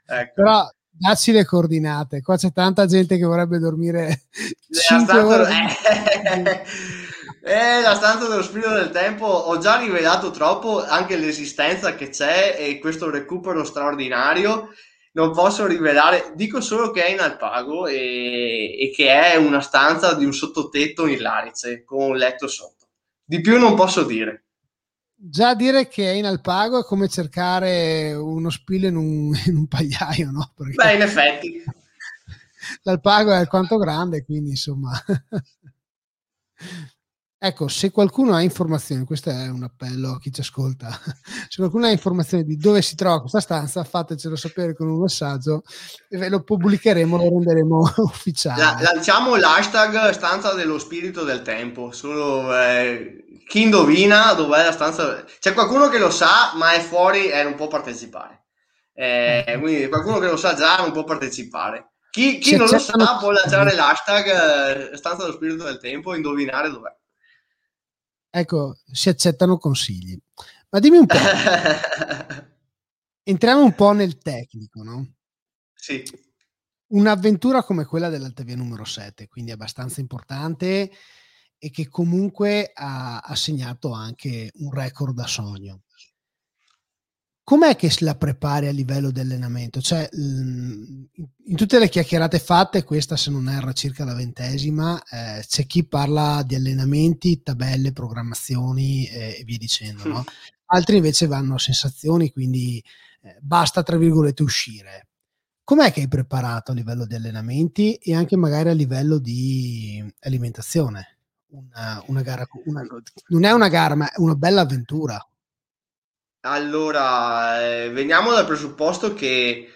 Ecco. Però dacci le coordinate, qua c'è tanta gente che vorrebbe dormire 5 ore. Eh, *laughs* eh, la stanza dello spirito del tempo ho già rivelato troppo anche l'esistenza che c'è e questo recupero straordinario non posso rivelare, dico solo che è in Alpago e, e, che è una stanza di un sottotetto in Larice con un letto sotto. Di più non posso dire. Già dire che è in alpago è come cercare uno spillo in un, *laughs* in un pagliaio, no? Perché Beh, in effetti. *laughs* L'alpago è alquanto grande, quindi insomma... *laughs* Ecco, se qualcuno ha informazioni, questo è un appello a chi ci ascolta, se qualcuno ha informazioni di dove si trova questa stanza, fatecelo sapere con un messaggio e lo pubblicheremo, lo renderemo ufficiale. La, lanciamo l'hashtag stanza dello spirito del tempo, solo eh, chi indovina dov'è la stanza, c'è qualcuno che lo sa ma è fuori e non può partecipare, eh, ecco. quindi qualcuno che lo sa già non può partecipare. Chi, chi non lo sa può lanciare l'hashtag eh, stanza dello spirito del tempo e indovinare dov'è ecco, si accettano consigli. Ma dimmi un po', *laughs* entriamo un po' nel tecnico, no? Sì. Un'avventura come quella dell'Altavia numero 7, quindi abbastanza importante e che comunque ha, ha segnato anche un record da sogno com'è che la prepari a livello di allenamento? Cioè, in tutte le chiacchierate fatte, questa se non erra circa la ventesima, eh, c'è chi parla di allenamenti, tabelle, programmazioni eh, e via dicendo, no? *laughs* Altri invece vanno a sensazioni, quindi eh, basta, tra virgolette, uscire. Com'è che hai preparato a livello di allenamenti e anche magari a livello di alimentazione? Una, una gara, una, non è una gara, ma è una bella avventura. Allora, eh, veniamo dal presupposto che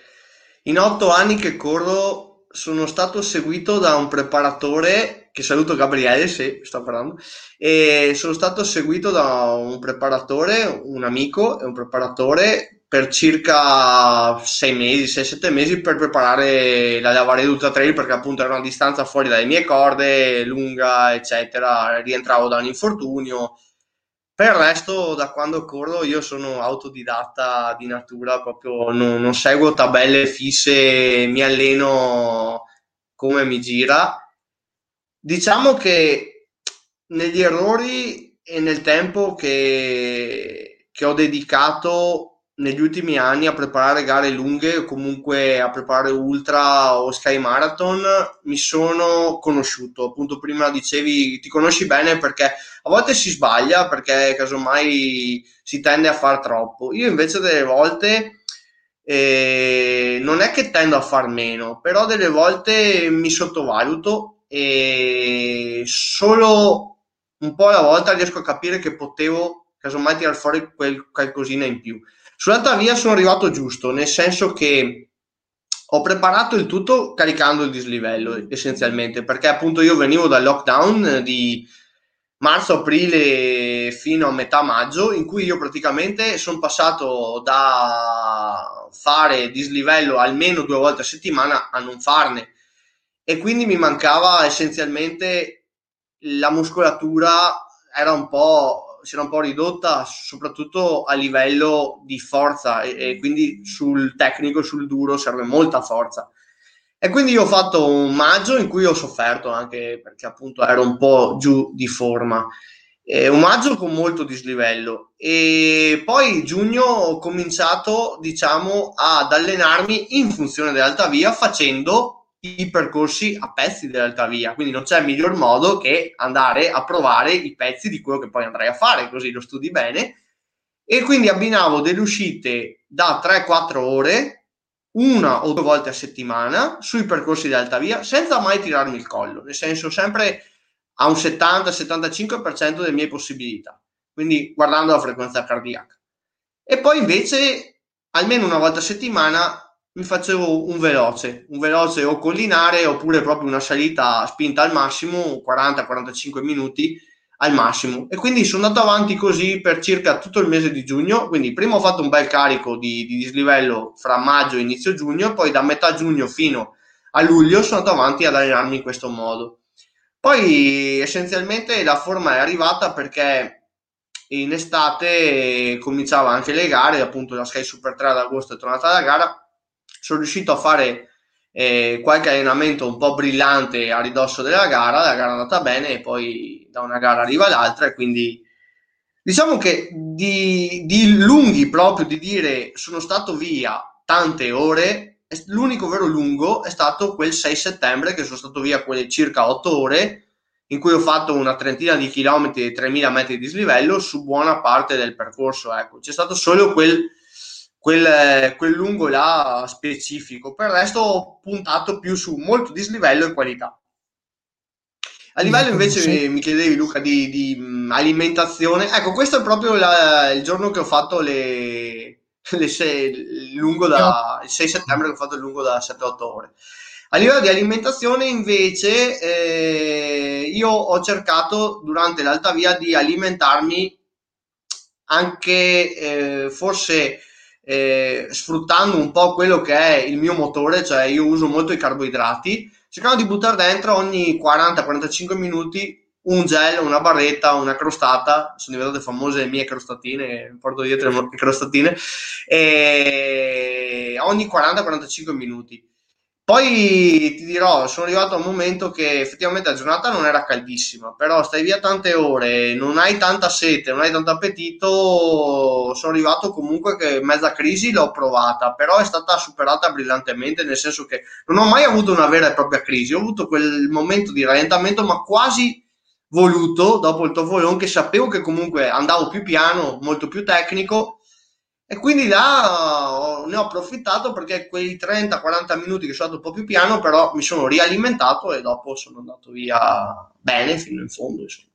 in otto anni che corro sono stato seguito da un preparatore, che saluto Gabriele se sto parlando, e sono stato seguito da un preparatore, un amico e un preparatore per circa sei mesi, sei, sette mesi per preparare la Lavaredo Ultra Trail perché appunto era una distanza fuori dalle mie corde, lunga, eccetera, rientravo da un infortunio per il resto, da quando corro, io sono autodidatta di natura, proprio non, non seguo tabelle fisse, mi alleno come mi gira. Diciamo che negli errori e nel tempo che, che ho dedicato negli ultimi anni a preparare gare lunghe o comunque a preparare ultra o sky marathon mi sono conosciuto. Appunto prima dicevi ti conosci bene perché a volte si sbaglia perché casomai si tende a far troppo. Io invece delle volte eh, non è che tendo a far meno però delle volte mi sottovaluto e solo un po' alla volta riesco a capire che potevo casomai tirare fuori quel qualcosina in più. Sull'altra via sono arrivato giusto, nel senso che ho preparato il tutto caricando il dislivello essenzialmente, perché appunto io venivo dal lockdown di marzo-aprile fino a metà maggio, in cui io praticamente sono passato da fare dislivello almeno due volte a settimana a non farne e quindi mi mancava essenzialmente la muscolatura era un po' si era un po' ridotta soprattutto a livello di forza e, e quindi sul tecnico, sul duro serve molta forza. E quindi io ho fatto un maggio in cui ho sofferto anche perché appunto ero un po' giù di forma. Eh, un maggio con molto dislivello e poi giugno ho cominciato diciamo ad allenarmi in funzione dell'alta via facendo i percorsi a pezzi dell'alta via, quindi non c'è miglior modo che andare a provare i pezzi di quello che poi andrai a fare, così lo studi bene. E quindi abbinavo delle uscite da 3-4 ore, una o due volte a settimana, sui percorsi dell'alta via, senza mai tirarmi il collo, nel senso sempre a un 70-75% delle mie possibilità, quindi guardando la frequenza cardiaca. E poi invece, almeno una volta a settimana, mi facevo un veloce, un veloce o collinare oppure proprio una salita spinta al massimo, 40-45 minuti al massimo. E quindi sono andato avanti così per circa tutto il mese di giugno. Quindi prima ho fatto un bel carico di, di dislivello fra maggio e inizio giugno, poi da metà giugno fino a luglio sono andato avanti ad allenarmi in questo modo. Poi essenzialmente la forma è arrivata perché in estate cominciava anche le gare, appunto la Sky Super 3 ad agosto è tornata la gara sono riuscito a fare eh, qualche allenamento un po' brillante a ridosso della gara, la gara è andata bene e poi da una gara arriva l'altra e quindi diciamo che di, di lunghi proprio di dire sono stato via tante ore, l'unico vero lungo è stato quel 6 settembre che sono stato via quelle circa 8 ore in cui ho fatto una trentina di chilometri e 3000 metri di slivello su buona parte del percorso. Ecco. C'è stato solo quel, quel, quel lungo là specifico, per il resto ho puntato più su molto dislivello e qualità. A livello invece mi, mi chiedevi Luca di, di alimentazione, ecco questo è proprio la, il giorno che ho fatto le, le sei, lungo da, il 6 settembre che ho fatto il lungo da 7-8 ore. A livello di alimentazione invece eh, io ho cercato durante l'alta via di alimentarmi anche eh, forse eh, sfruttando un po' quello che è il mio motore, cioè io uso molto i carboidrati, cercando di buttare dentro ogni 40-45 minuti un gel, una barretta, una crostata, sono diventate famose le mie crostatine, porto dietro le crostatine, e ogni 40-45 minuti. Poi ti dirò, sono arrivato a un momento che effettivamente la giornata non era caldissima, però stai via tante ore, non hai tanta sete, non hai tanto appetito, sono arrivato comunque che mezza crisi l'ho provata, però è stata superata brillantemente, nel senso che non ho mai avuto una vera e propria crisi, ho avuto quel momento di rallentamento, ma quasi voluto dopo il Tofolon che sapevo che comunque andavo più piano, molto più tecnico e quindi là ne ho approfittato perché quei 30-40 minuti che sono stato un po' più piano, però mi sono rialimentato e dopo sono andato via bene fino in fondo. Insomma.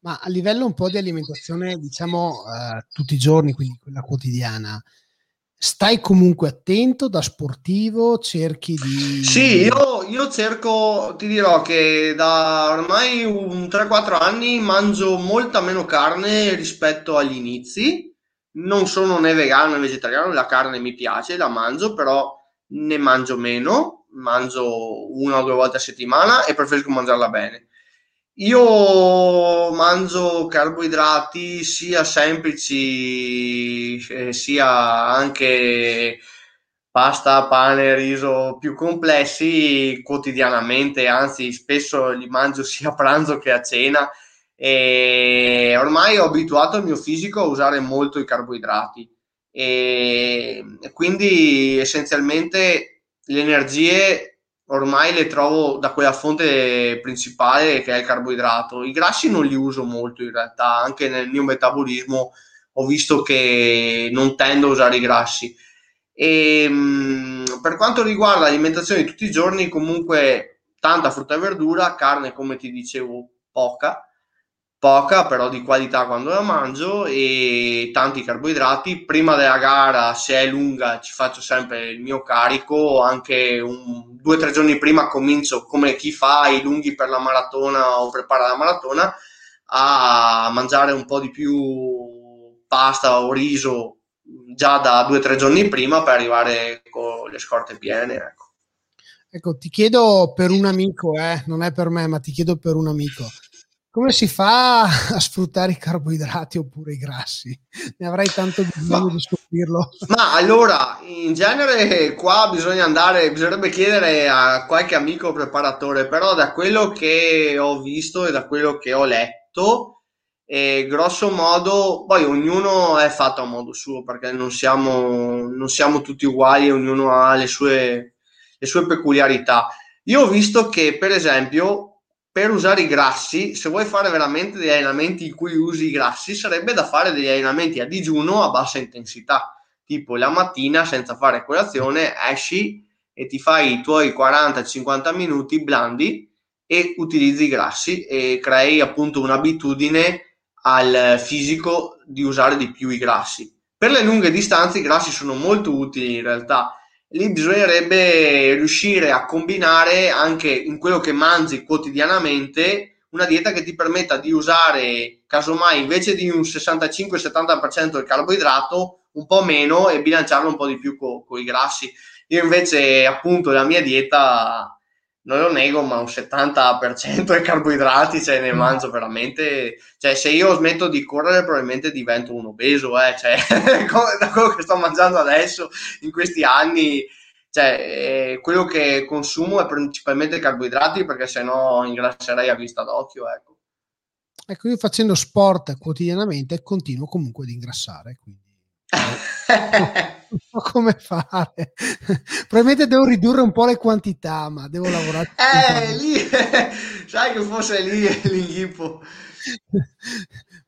Ma a livello un po' di alimentazione, diciamo eh, tutti i giorni, quindi quella quotidiana, stai comunque attento da sportivo, cerchi di... Sì, io, io cerco, ti dirò che da ormai un 3-4 anni mangio molta meno carne rispetto agli inizi non sono né vegano né vegetariano, la carne mi piace, la mangio, però ne mangio meno, mangio una o due volte a settimana e preferisco mangiarla bene. Io mangio carboidrati sia semplici eh, sia anche pasta, pane, riso più complessi quotidianamente, anzi spesso li mangio sia a pranzo che a cena e ormai ho abituato il mio fisico a usare molto i carboidrati e quindi essenzialmente le energie ormai le trovo da quella fonte principale che è il carboidrato. I grassi non li uso molto in realtà, anche nel mio metabolismo ho visto che non tendo a usare i grassi. E, mh, per quanto riguarda l'alimentazione di tutti i giorni, comunque tanta frutta e verdura, carne come ti dicevo poca, poca però di qualità quando la mangio e tanti carboidrati. Prima della gara se è lunga ci faccio sempre il mio carico. Anche un, due o tre giorni prima comincio come chi fa i lunghi per la maratona o prepara la maratona a mangiare un po' di più pasta o riso già da due o tre giorni prima per arrivare con le scorte piene ecco. ecco ti chiedo per un amico eh, non è per me ma ti chiedo per un amico come si fa a sfruttare i carboidrati oppure i grassi? Ne avrai tanto bisogno ma, di scoprirlo. Ma allora, in genere qua bisogna andare, bisognerebbe chiedere a qualche amico preparatore, però da quello che ho visto e da quello che ho letto, e grosso modo, poi ognuno è fatto a modo suo, perché non siamo, non siamo tutti uguali, ognuno ha le sue, le sue peculiarità. Io ho visto che, per esempio, per usare i grassi, se vuoi fare veramente degli allenamenti in cui usi i grassi, sarebbe da fare degli allenamenti a digiuno a bassa intensità, tipo la mattina senza fare colazione, esci e ti fai i tuoi 40-50 minuti blandi e utilizzi i grassi e crei appunto un'abitudine al fisico di usare di più i grassi. Per le lunghe distanze i grassi sono molto utili in realtà lì bisognerebbe riuscire a combinare anche in quello che mangi quotidianamente una dieta che ti permetta di usare casomai invece di un 65-70% del carboidrato un po' meno e bilanciarlo un po' di più con co i grassi. Io invece appunto la mia dieta non lo nego, ma un 70% è carboidrati, cioè ne mm. mangio veramente, cioè se io smetto di correre probabilmente divento un obeso, eh, cioè *laughs* da quello che sto mangiando adesso in questi anni, cioè eh, quello che consumo è principalmente carboidrati perché sennò ingrasserei a vista d'occhio, ecco. Ecco, io facendo sport quotidianamente continuo comunque ad ingrassare, quindi... *laughs* Non so come fare. Probabilmente devo ridurre un po' le quantità, ma devo lavorare. Eh, lì, *laughs* sai che fosse lì l'inghippo.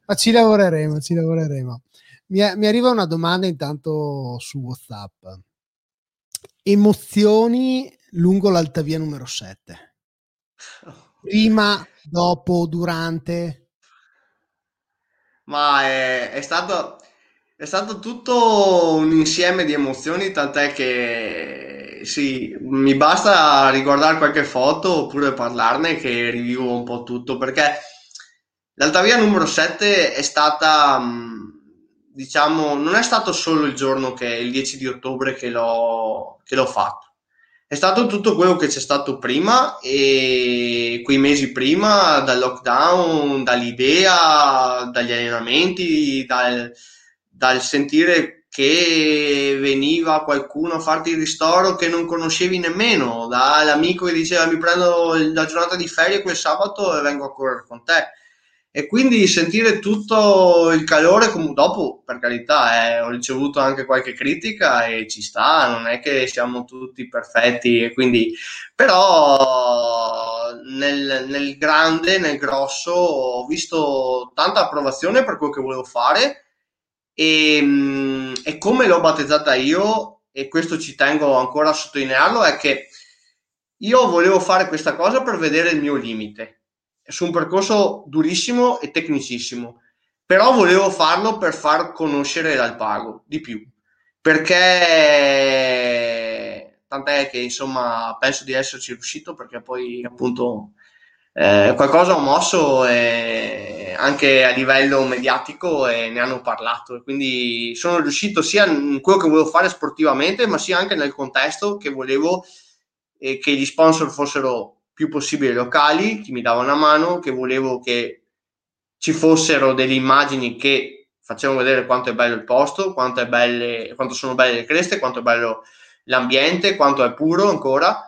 ma ci lavoreremo, ci lavoreremo. Mi, mi arriva una domanda intanto su WhatsApp. Emozioni lungo l'altavia numero 7. Prima, dopo, durante? Ma è, è stato, è stato tutto un insieme di emozioni, tant'è che sì, mi basta riguardare qualche foto oppure parlarne che rivivo un po' tutto, perché l'altavia numero 7 è stata, diciamo, non è stato solo il giorno che il 10 di ottobre che l'ho, che l'ho fatto. È stato tutto quello che c'è stato prima e quei mesi prima dal lockdown, dall'idea, dagli allenamenti, dal, dal sentire che veniva qualcuno a farti il ristoro che non conoscevi nemmeno, dall'amico che diceva mi prendo la giornata di ferie quel sabato e vengo a correre con te. E quindi sentire tutto il calore come dopo per carità eh, ho ricevuto anche qualche critica e ci sta non è che siamo tutti perfetti e quindi però nel, nel grande nel grosso ho visto tanta approvazione per quello che volevo fare e, mm, e come l'ho battezzata io e questo ci tengo ancora a sottolinearlo è che io volevo fare questa cosa per vedere il mio limite. Su un percorso durissimo e tecnicissimo, però volevo farlo per far conoscere l'Alpago di più, perché tant'è che insomma penso di esserci riuscito perché poi appunto eh, qualcosa ho mosso eh, anche a livello mediatico e ne hanno parlato. E quindi sono riuscito sia in quello che volevo fare sportivamente ma sia anche nel contesto che volevo eh, che gli sponsor fossero più possibile locali, chi mi dava una mano, che volevo che ci fossero delle immagini che facevano vedere quanto è bello il posto, quanto, belle, quanto sono belle le creste, quanto è bello l'ambiente, quanto è puro ancora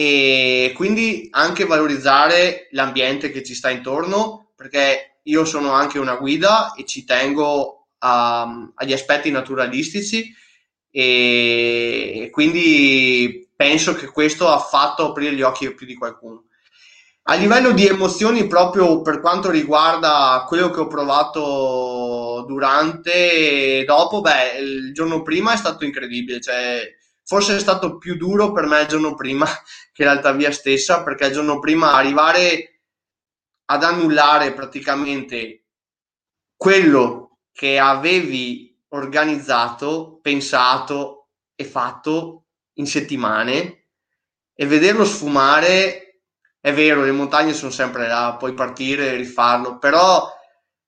e quindi anche valorizzare l'ambiente che ci sta intorno perché io sono anche una guida e ci tengo a, agli aspetti naturalistici e quindi penso che questo ha fatto aprire gli occhi più di qualcuno. A livello di emozioni, proprio per quanto riguarda quello che ho provato durante e dopo, beh, il giorno prima è stato incredibile, cioè forse è stato più duro per me il giorno prima *laughs* che l'alta via stessa, perché il giorno prima arrivare ad annullare praticamente quello che avevi organizzato, pensato e fatto in settimane e vederlo sfumare è vero, le montagne sono sempre là, puoi partire e rifarlo, però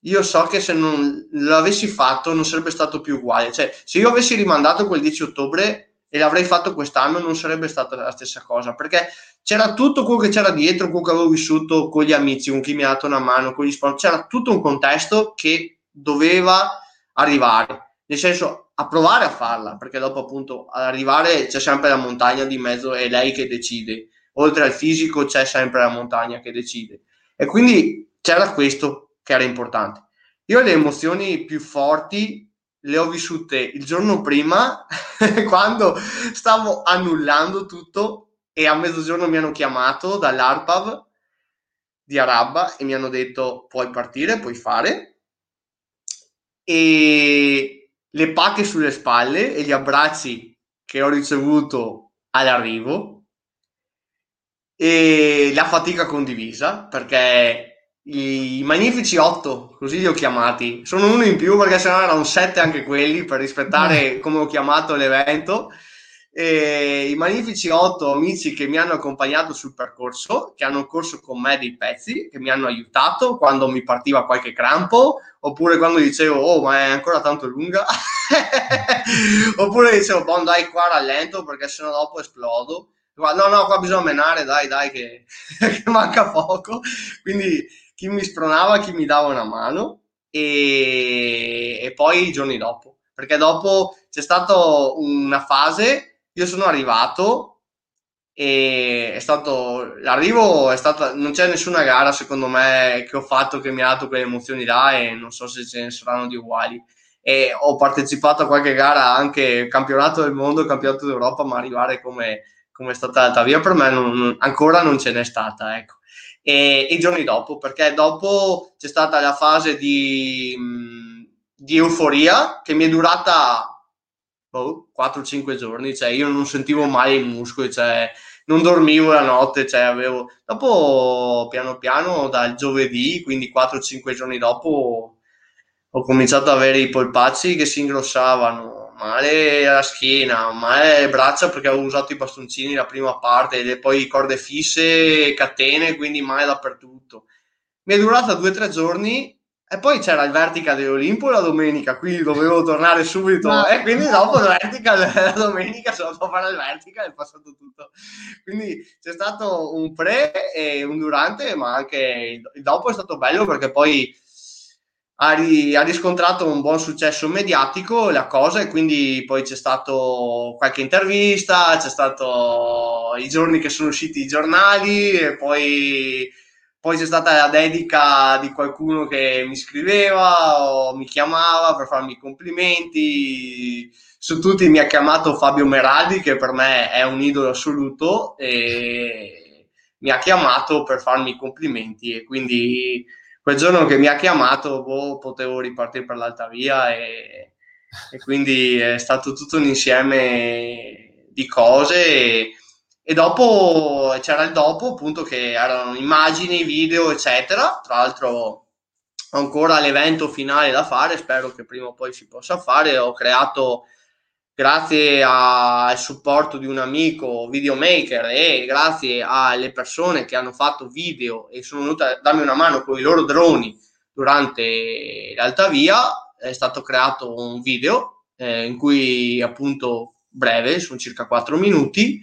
io so che se non l'avessi fatto non sarebbe stato più uguale. Cioè, se io avessi rimandato quel 10 ottobre e l'avrei fatto quest'anno, non sarebbe stata la stessa cosa, perché c'era tutto quello che c'era dietro, quello che avevo vissuto con gli amici, con chi mi ha dato una mano, con gli sponsor, c'era tutto un contesto che doveva arrivare. Nel senso, a provare a farla, perché dopo appunto ad arrivare c'è sempre la montagna di mezzo, è lei che decide. Oltre al fisico c'è sempre la montagna che decide. E quindi c'era questo che era importante. Io le emozioni più forti le ho vissute il giorno prima, *laughs* quando stavo annullando tutto e a mezzogiorno mi hanno chiamato dall'ARPAV di Arabba e mi hanno detto puoi partire, puoi fare. E le pacche sulle spalle e gli abbracci che ho ricevuto all'arrivo e la fatica condivisa perché i magnifici 8, così li ho chiamati, sono uno in più perché se no erano 7 anche quelli per rispettare come ho chiamato l'evento e i magnifici otto amici che mi hanno accompagnato sul percorso, che hanno corso con me dei pezzi, che mi hanno aiutato quando mi partiva qualche crampo, oppure quando dicevo, oh, ma è ancora tanto lunga, *laughs* oppure dicevo, bon, dai, qua rallento perché sennò dopo esplodo. No, no, qua bisogna menare, dai, dai, che, *laughs* che manca poco. Quindi chi mi spronava, chi mi dava una mano e, e poi i giorni dopo. Perché dopo c'è stata una fase io sono arrivato e è stato l'arrivo è stata non c'è nessuna gara secondo me che ho fatto che mi ha dato quelle emozioni là e non so se ce ne saranno di uguali e ho partecipato a qualche gara anche campionato del mondo, campionato d'Europa, ma arrivare come, come è stata l'alta via per me non, ancora non ce n'è stata, ecco. E, i giorni dopo, perché dopo c'è stata la fase di, di euforia che mi è durata oh, 4-5 giorni, cioè io non sentivo mai i muscoli, cioè non dormivo la notte, cioè avevo... Dopo, piano piano, dal giovedì, quindi 4-5 giorni dopo, ho cominciato ad avere i polpacci che si ingrossavano, male alla schiena, male alle braccia perché avevo usato i bastoncini la prima parte, e poi corde fisse, catene, quindi male dappertutto. Mi è durata 2-3 giorni e poi c'era il vertical dell'Olimpo la domenica, quindi dovevo tornare subito. No. E quindi dopo il vertical *laughs* la domenica sono andato a fare il vertical e è passato tutto. Quindi c'è stato un pre e un durante, ma anche il dopo è stato bello perché poi ha, ri, ha riscontrato un buon successo mediatico la cosa e quindi poi c'è stato qualche intervista, c'è stato i giorni che sono usciti i giornali e poi poi c'è stata la dedica di qualcuno che mi scriveva o mi chiamava per farmi complimenti. Su tutti mi ha chiamato Fabio Meraldi, che per me è un idolo assoluto, e mi ha chiamato per farmi complimenti. E quindi quel giorno che mi ha chiamato, boh, potevo ripartire per l'alta via. E, e quindi è stato tutto un insieme di cose. E, e dopo c'era il dopo, appunto, che erano immagini, video, eccetera. Tra l'altro ho ancora l'evento finale da fare, spero che prima o poi si possa fare. Ho creato, grazie al supporto di un amico videomaker e grazie alle persone che hanno fatto video e sono venute a darmi una mano con i loro droni durante l'alta via, è stato creato un video eh, in cui appunto breve, sono circa 4 minuti,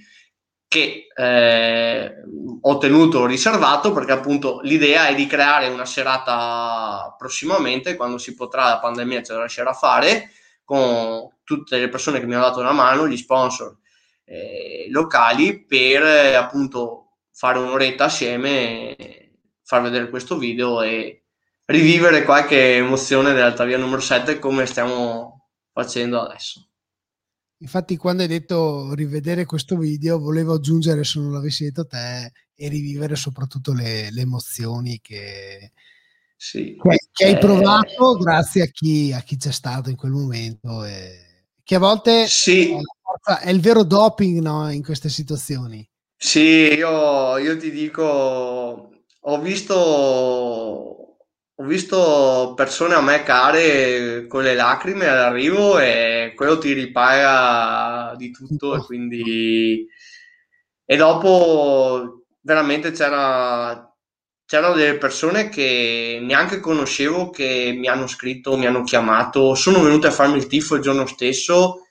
che eh, ho tenuto riservato perché appunto l'idea è di creare una serata prossimamente quando si potrà la pandemia ce la a fare con tutte le persone che mi hanno dato una mano, gli sponsor eh, locali per eh, appunto fare un'oretta assieme, far vedere questo video e rivivere qualche emozione dell'Alta Via numero 7 come stiamo facendo adesso. Infatti, quando hai detto rivedere questo video, volevo aggiungere, se non l'avessi detto te, e rivivere soprattutto le, le emozioni che, sì. che hai eh. provato grazie a chi, a chi, c'è stato in quel momento. E che a volte sì. è, il vero doping no, in queste situazioni. Sì, io, io ti dico, ho visto ho visto persone a me care con le lacrime all'arrivo e quello ti ripaga di tutto e quindi... E dopo veramente c'era, c'erano delle persone che neanche conoscevo che mi hanno scritto, mi hanno chiamato, sono venute a farmi il tifo il giorno stesso,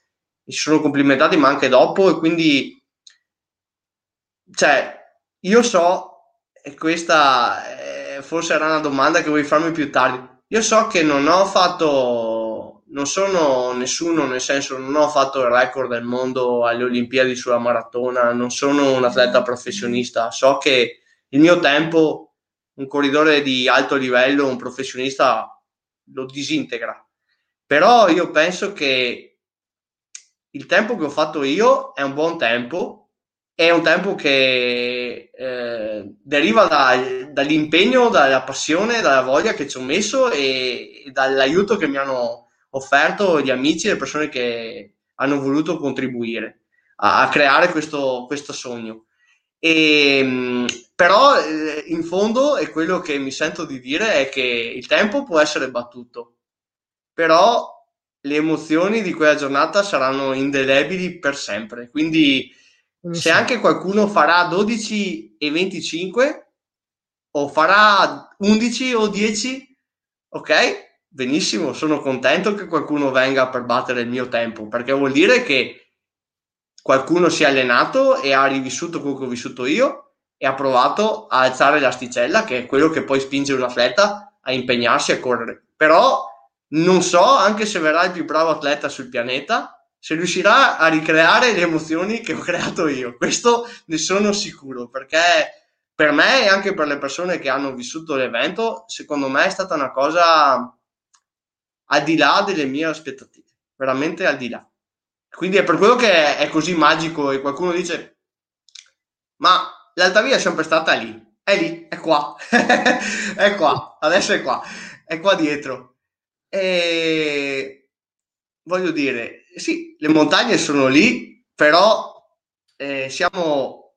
mi sono complimentati ma anche dopo e quindi... Cioè, io so, e questa forse era una domanda che vuoi farmi più tardi. Io so che non ho fatto, non sono nessuno, nel senso non ho fatto il record del mondo alle Olimpiadi sulla maratona, non sono un atleta professionista, so che il mio tempo, un corridore di alto livello, un professionista lo disintegra. Però io penso che il tempo che ho fatto io è un buon tempo è un tempo che eh, deriva da, dall'impegno, dalla passione, dalla voglia che ci ho messo e, e, dall'aiuto che mi hanno offerto gli amici e le persone che hanno voluto contribuire a, a creare questo, questo sogno. E, ehm, però eh, in fondo è quello che mi sento di dire è che il tempo può essere battuto, però le emozioni di quella giornata saranno indelebili per sempre. Quindi se anche qualcuno farà 12 e 25 o farà 11 o 10, ok? Benissimo, sono contento che qualcuno venga per battere il mio tempo, perché vuol dire che qualcuno si è allenato e ha rivissuto quello che ho vissuto io e ha provato a alzare l'asticella, che è quello che poi spinge un atleta a impegnarsi a correre. Però non so, anche se verrà il più bravo atleta sul pianeta, se riuscirà a ricreare le emozioni che ho creato io. Questo ne sono sicuro perché per me e anche per le persone che hanno vissuto l'evento, secondo me è stata una cosa al di là delle mie aspettative, veramente al di là. Quindi è per quello che è, così magico e qualcuno dice, ma l'alta via è sempre stata lì, è lì, è qua, *laughs* è qua, adesso è qua, è qua dietro. E voglio dire, sì, le montagne sono lì, però eh, siamo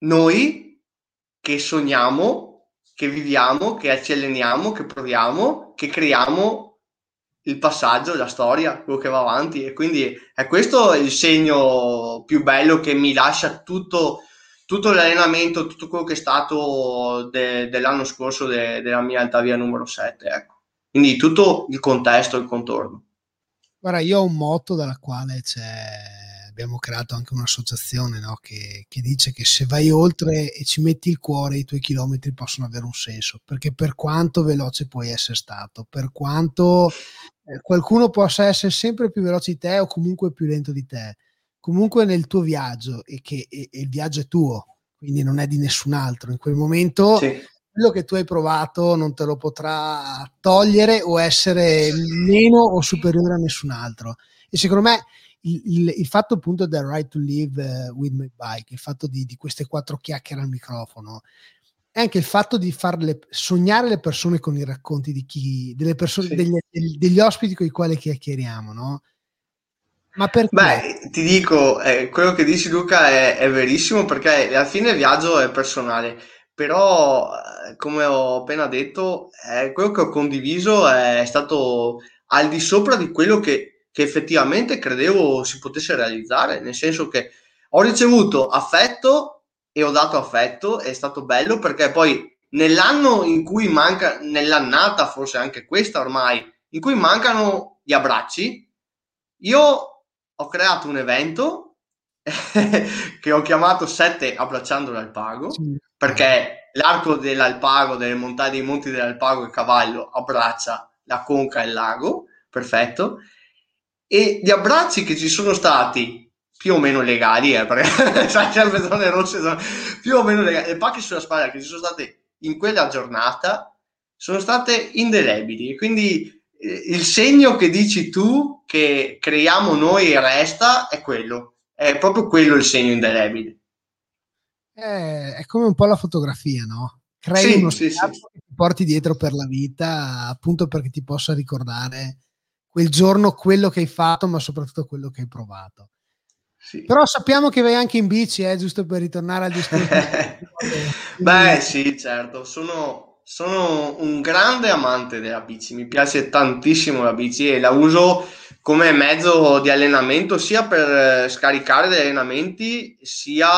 noi che sogniamo, che viviamo, che ci alleniamo, che proviamo, che creiamo il passaggio, la storia, quello che va avanti. E quindi è questo il segno più bello che mi lascia tutto, tutto l'allenamento, tutto quello che è stato de, dell'anno scorso de, della mia alta via numero 7, ecco. Quindi tutto il contesto, il contorno. Guarda, io ho un motto dalla quale c'è abbiamo creato anche un'associazione no? che, che, dice che se vai oltre e ci metti il cuore, i tuoi chilometri possono avere un senso, perché per quanto veloce puoi essere stato, per quanto eh, qualcuno possa essere sempre più veloce di te o comunque più lento di te, comunque nel tuo viaggio e che e, e il viaggio è tuo, quindi non è di nessun altro, in quel momento... Sì quello che tu hai provato non te lo potrà togliere o essere meno o superiore a nessun altro. E secondo me il, il, il, fatto appunto del right to live uh, with my bike, il fatto di, di, queste quattro chiacchiere al microfono, è anche il fatto di farle sognare le persone con i racconti di chi, delle persone, sì. degli, degli, ospiti con i quali chiacchieriamo, no? Ma perché? Beh, ti dico, eh, quello che dici Luca è, è, verissimo perché alla fine il viaggio è personale, però eh, come ho appena detto, eh, quello che ho condiviso è stato al di sopra di quello che che effettivamente credevo si potesse realizzare, nel senso che ho ricevuto affetto e ho dato affetto, è stato bello perché poi nell'anno in cui manca, nell'annata forse anche questa ormai, in cui mancano gli abbracci, io ho creato un evento *laughs* che ho chiamato Sette abbracciando l'Alpago, sì. perché l'arco dell'Alpago, delle montagne dei monti dell'Alpago, il cavallo abbraccia la conca e il lago, perfetto, e gli abbracci che ci sono stati più o meno legali, eh, perché *laughs* sai che le zone rosse sono più o meno legali, le pacche sulla spalla che ci sono state in quella giornata sono state indelebili. Quindi il segno che dici tu che creiamo noi e resta è quello, è proprio quello il segno indelebile. È, è come un po' la fotografia, no? Crei sì, uno sì, sì. che ti porti dietro per la vita, appunto perché ti possa ricordare quel giorno quello che hai fatto, ma soprattutto quello che hai provato. Sì. Però sappiamo che vai anche in bici, eh, giusto per ritornare al discorso. *laughs* Beh, sì, certo, sono, sono un grande amante della bici, mi piace tantissimo la bici e la uso come mezzo di allenamento sia per scaricare degli allenamenti sia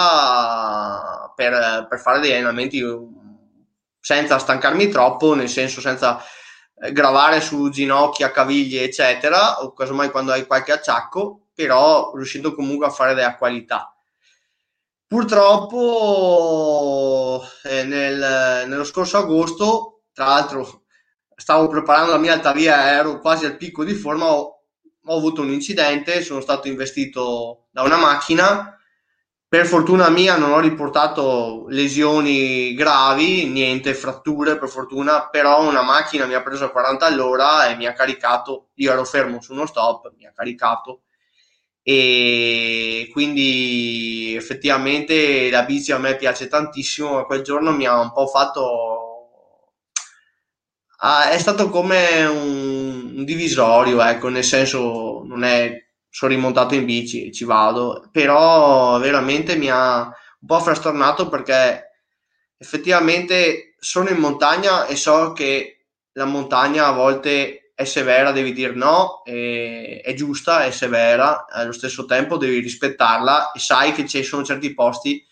per, per fare degli allenamenti senza stancarmi troppo, nel senso senza eh, gravare su ginocchia, caviglie, eccetera, o casomai quando hai qualche acciacco, però riuscendo comunque a fare della qualità. Purtroppo eh, nel, nello scorso agosto, tra l'altro stavo preparando la mia alta via, ero quasi al picco di forma, ho, ho avuto un incidente, sono stato investito da una macchina. Per fortuna mia non ho riportato lesioni gravi, niente fratture per fortuna, però una macchina mi ha preso a 40 all'ora e mi ha caricato, io ero fermo su uno stop, mi ha caricato e quindi effettivamente la bici a me piace tantissimo, ma quel giorno mi ha un po' fatto... Ah, è stato come un, un divisorio, ecco, nel senso non è sono rimontato in bici ci vado, però veramente mi ha un po' frastornato perché effettivamente sono in montagna e so che la montagna a volte è severa, devi dire no, è, giusta, è severa, allo stesso tempo devi rispettarla e sai che ci sono certi posti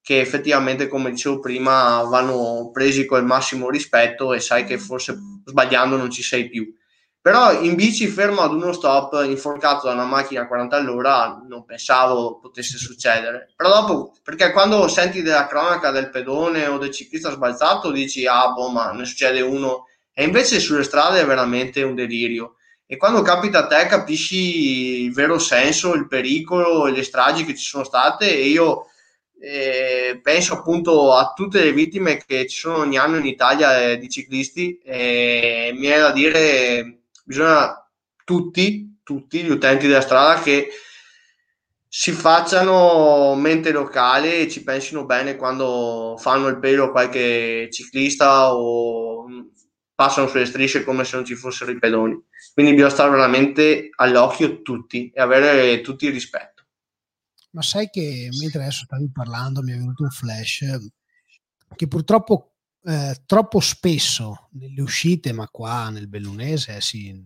che effettivamente, come dicevo prima, vanno presi col massimo rispetto e sai che forse sbagliando non ci sei più. Però in bici fermo ad uno stop inforcato da una macchina a 40 all'ora non pensavo potesse succedere. Però dopo perché quando senti della cronaca del pedone o del ciclista sbalzato dici ah boh ma ne succede uno e invece sulle strade è veramente un delirio. E quando capita a te capisci il vero senso il pericolo e le stragi che ci sono state? E io eh, penso appunto a tutte le vittime che ci sono ogni anno in Italia eh, di ciclisti e mi è da dire bisogna tutti, tutti gli utenti della strada che si facciano mente locale e ci pensino bene quando fanno il pelo qualche ciclista o passano sulle strisce come se non ci fossero i pedoni. Quindi bisogna stare veramente all'occhio tutti e avere tutti il rispetto. Ma sai che mentre adesso stavi parlando mi è venuto un flash che purtroppo eh, troppo spesso nelle uscite, ma qua nel Bellunese sì,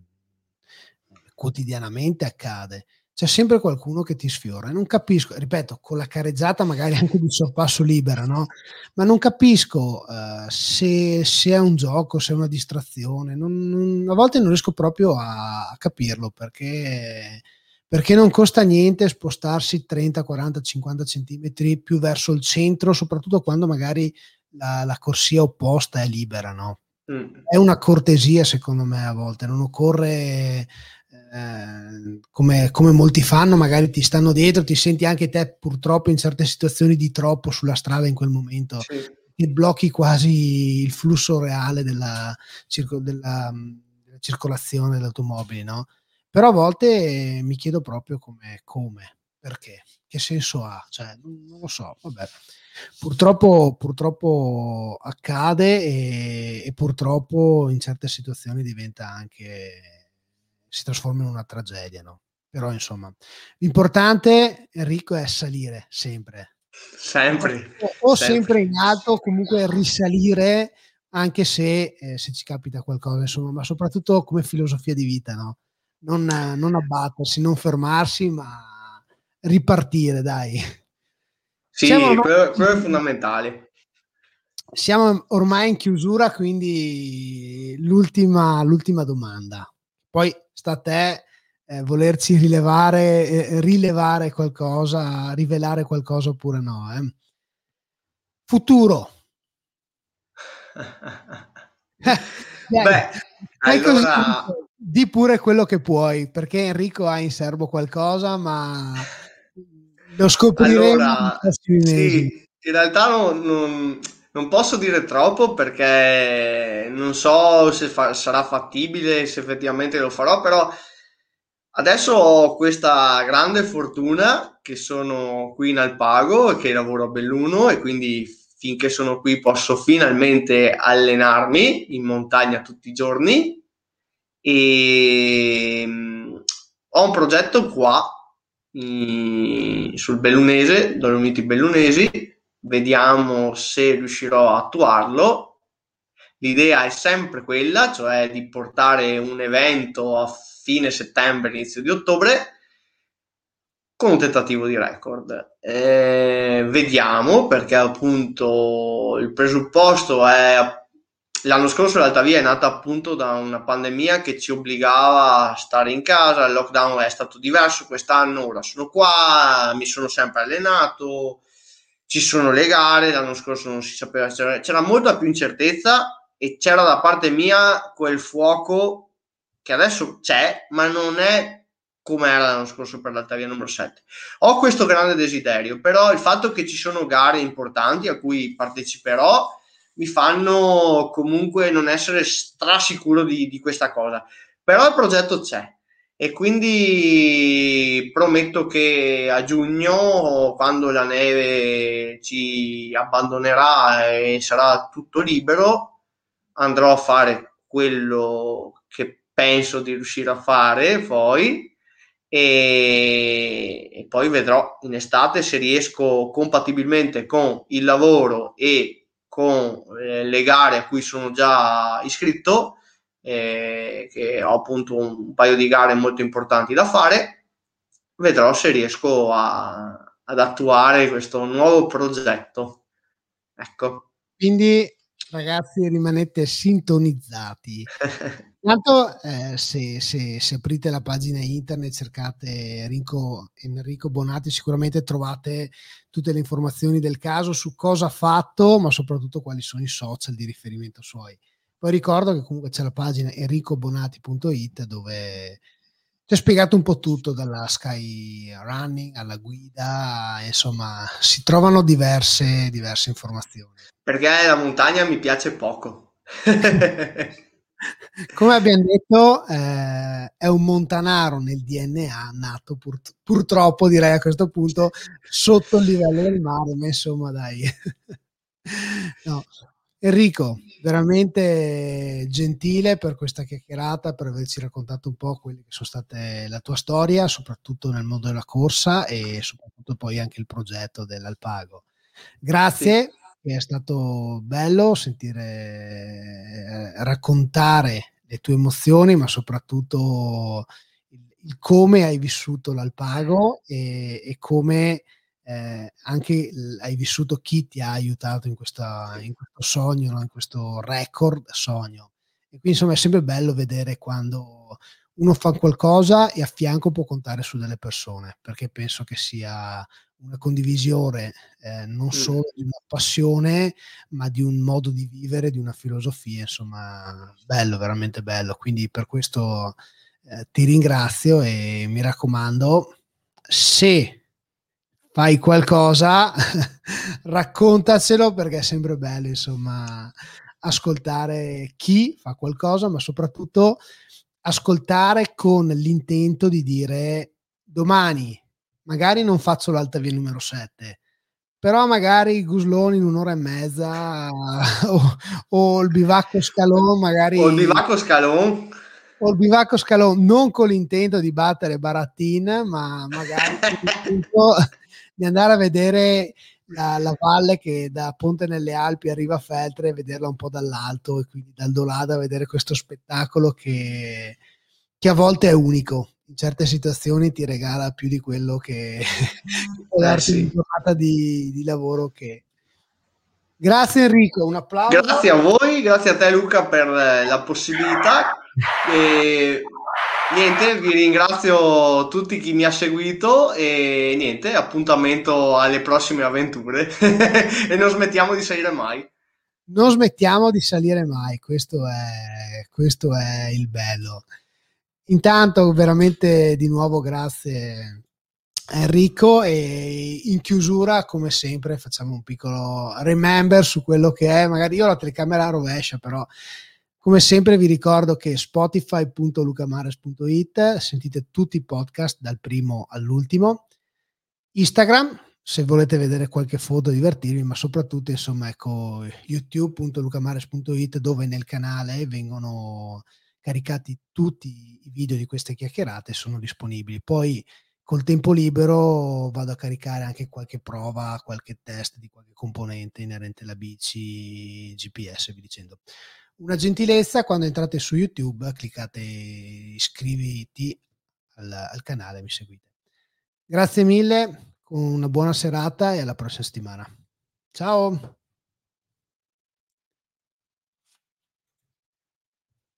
quotidianamente accade, c'è sempre qualcuno che ti sfiora. Non capisco, ripeto, con la carezzata magari anche di sorpasso libera, no? Ma non capisco uh, se, se, è un gioco, se è una distrazione. Non, non, a volte non riesco proprio a, a capirlo perché, perché, non costa niente spostarsi 30, 40, 50 centimetri più verso il centro, soprattutto quando magari la, la corsia opposta è libera, no? Mm. È una cortesia secondo me a volte, non occorre eh, come, come, molti fanno, magari ti stanno dietro, ti senti anche te purtroppo in certe situazioni di troppo sulla strada in quel momento, sì. e blocchi quasi il flusso reale della, della, della circolazione delle automobili, no? Però a volte mi chiedo proprio come, come, perché, che senso ha, cioè, non lo so, vabbè. Purtroppo, purtroppo accade e, e purtroppo in certe situazioni diventa anche si trasforma in una tragedia, no? Però insomma, l'importante, Enrico, è salire sempre. Sempre. O, o sempre. sempre. in alto, comunque risalire, anche se, eh, se ci capita qualcosa, insomma, ma soprattutto come filosofia di vita, no? Non, non abbattersi, non fermarsi, ma ripartire, dai. Sì, quello, quello è fondamentale. Siamo ormai in chiusura, quindi l'ultima, l'ultima domanda. Poi sta a te eh, volerci rilevare, eh, rilevare qualcosa, rivelare qualcosa oppure no. Eh. Futuro. *laughs* Beh, allora... Così, di pure quello che puoi, perché Enrico ha in serbo qualcosa, ma lo scopriremo. Allora, sì, in realtà non, non, non, posso dire troppo perché non so se fa, sarà fattibile, se effettivamente lo farò, però adesso ho questa grande fortuna che sono qui in Alpago e che lavoro a Belluno e quindi finché sono qui posso finalmente allenarmi in montagna tutti i giorni. E mm, ho un progetto qua in, sul Bellunese, Dolomiti Bellunesi, vediamo se riuscirò a attuarlo. L'idea è sempre quella, cioè di portare un evento a fine settembre, inizio di ottobre, con un tentativo di record. Eh, vediamo perché appunto il presupposto è l'anno scorso in realtà via è nata appunto da una pandemia che ci obbligava a stare in casa, il lockdown è stato diverso quest'anno, ora sono qua, mi sono sempre allenato, ci sono le gare, l'anno scorso non si sapeva, c'era, c'era molta più incertezza e c'era da parte mia quel fuoco che adesso c'è, ma non è come era l'anno scorso per l'Altavia numero 7. Ho questo grande desiderio, però il fatto che ci sono gare importanti a cui parteciperò mi fanno comunque non essere strasicuro di, di questa cosa. Però il progetto c'è e quindi prometto che a giugno, quando la neve ci abbandonerà e sarà tutto libero, andrò a fare quello che penso di riuscire a fare poi e, e poi vedrò in estate se riesco compatibilmente con il lavoro e con eh, le gare a cui sono già iscritto, eh, che ho appunto un, paio di gare molto importanti da fare, vedrò se riesco a, ad attuare questo nuovo progetto. Ecco. Quindi ragazzi rimanete sintonizzati. *laughs* Intanto eh, se, se, se, aprite la pagina internet cercate Enrico, Enrico Bonatti sicuramente trovate tutte le informazioni del caso su cosa ha fatto ma soprattutto quali sono i social di riferimento suoi. Poi ricordo che comunque c'è la pagina enricobonati.it dove c'è spiegato un po' tutto dalla sky running alla guida, insomma si trovano diverse, diverse informazioni. Perché la montagna mi piace poco. *laughs* come abbiamo detto, eh, è un montanaro nel DNA nato pur, purtroppo, direi a questo punto, sotto il livello del mare, ma insomma dai. *laughs* no. Enrico, veramente gentile per questa chiacchierata, per averci raccontato un po' quelle che sono state la tua storia, soprattutto nel mondo della corsa e soprattutto poi anche il progetto dell'Alpago. Grazie, sì. è stato bello sentire eh, raccontare le tue emozioni, ma soprattutto il, il come hai vissuto l'Alpago e, e come eh, anche hai vissuto chi ti ha aiutato in, questa, in questo sogno, no? in questo record sogno. E quindi insomma è sempre bello vedere quando uno fa qualcosa e a fianco può contare su delle persone, perché penso che sia una condivisione eh, non solo di una passione, ma di un modo di vivere, di una filosofia, insomma, bello, veramente bello. Quindi per questo eh, ti ringrazio e mi raccomando, se fai qualcosa, *laughs* raccontacelo perché è sempre bello, insomma, ascoltare chi fa qualcosa, ma soprattutto ascoltare con l'intento di dire domani magari non faccio l'alta via numero 7, però magari Gusloni in un'ora e mezza *laughs* o, o il bivacco scalon magari... O il bivacco scalon. o il bivacco scalon non con l'intento di battere Barattin, ma magari *laughs* con l'intento di andare a vedere la, la, valle che da Ponte nelle Alpi arriva a Feltre e vederla un po' dall'alto e quindi dal Dolada vedere questo spettacolo che, che, a volte è unico. In certe situazioni ti regala più di quello che *laughs* può eh, darti sì. una giornata di, di lavoro che, Grazie Enrico, un applauso. Grazie a voi, grazie a te Luca per la possibilità. E Niente, vi ringrazio tutti chi mi ha seguito e niente, appuntamento alle prossime avventure *laughs* e non smettiamo di salire mai. Non smettiamo di salire mai, questo è, questo è il bello. Intanto veramente di nuovo grazie Enrico e in chiusura come sempre facciamo un piccolo remember su quello che è, magari io la telecamera rovescia però come sempre vi ricordo che spotify.lucamares.it sentite tutti i podcast dal primo all'ultimo. Instagram, se volete vedere qualche foto e divertirvi, ma soprattutto insomma ecco youtube.lucamares.it dove nel canale vengono caricati tutti i video di queste chiacchierate e sono disponibili. Poi col tempo libero vado a caricare anche qualche prova, qualche test di qualche componente inerente alla bici, GPS, vi dicendo una gentilezza quando entrate su YouTube cliccate iscriviti al, al canale mi seguite. Grazie mille una buona serata e alla prossima settimana. Ciao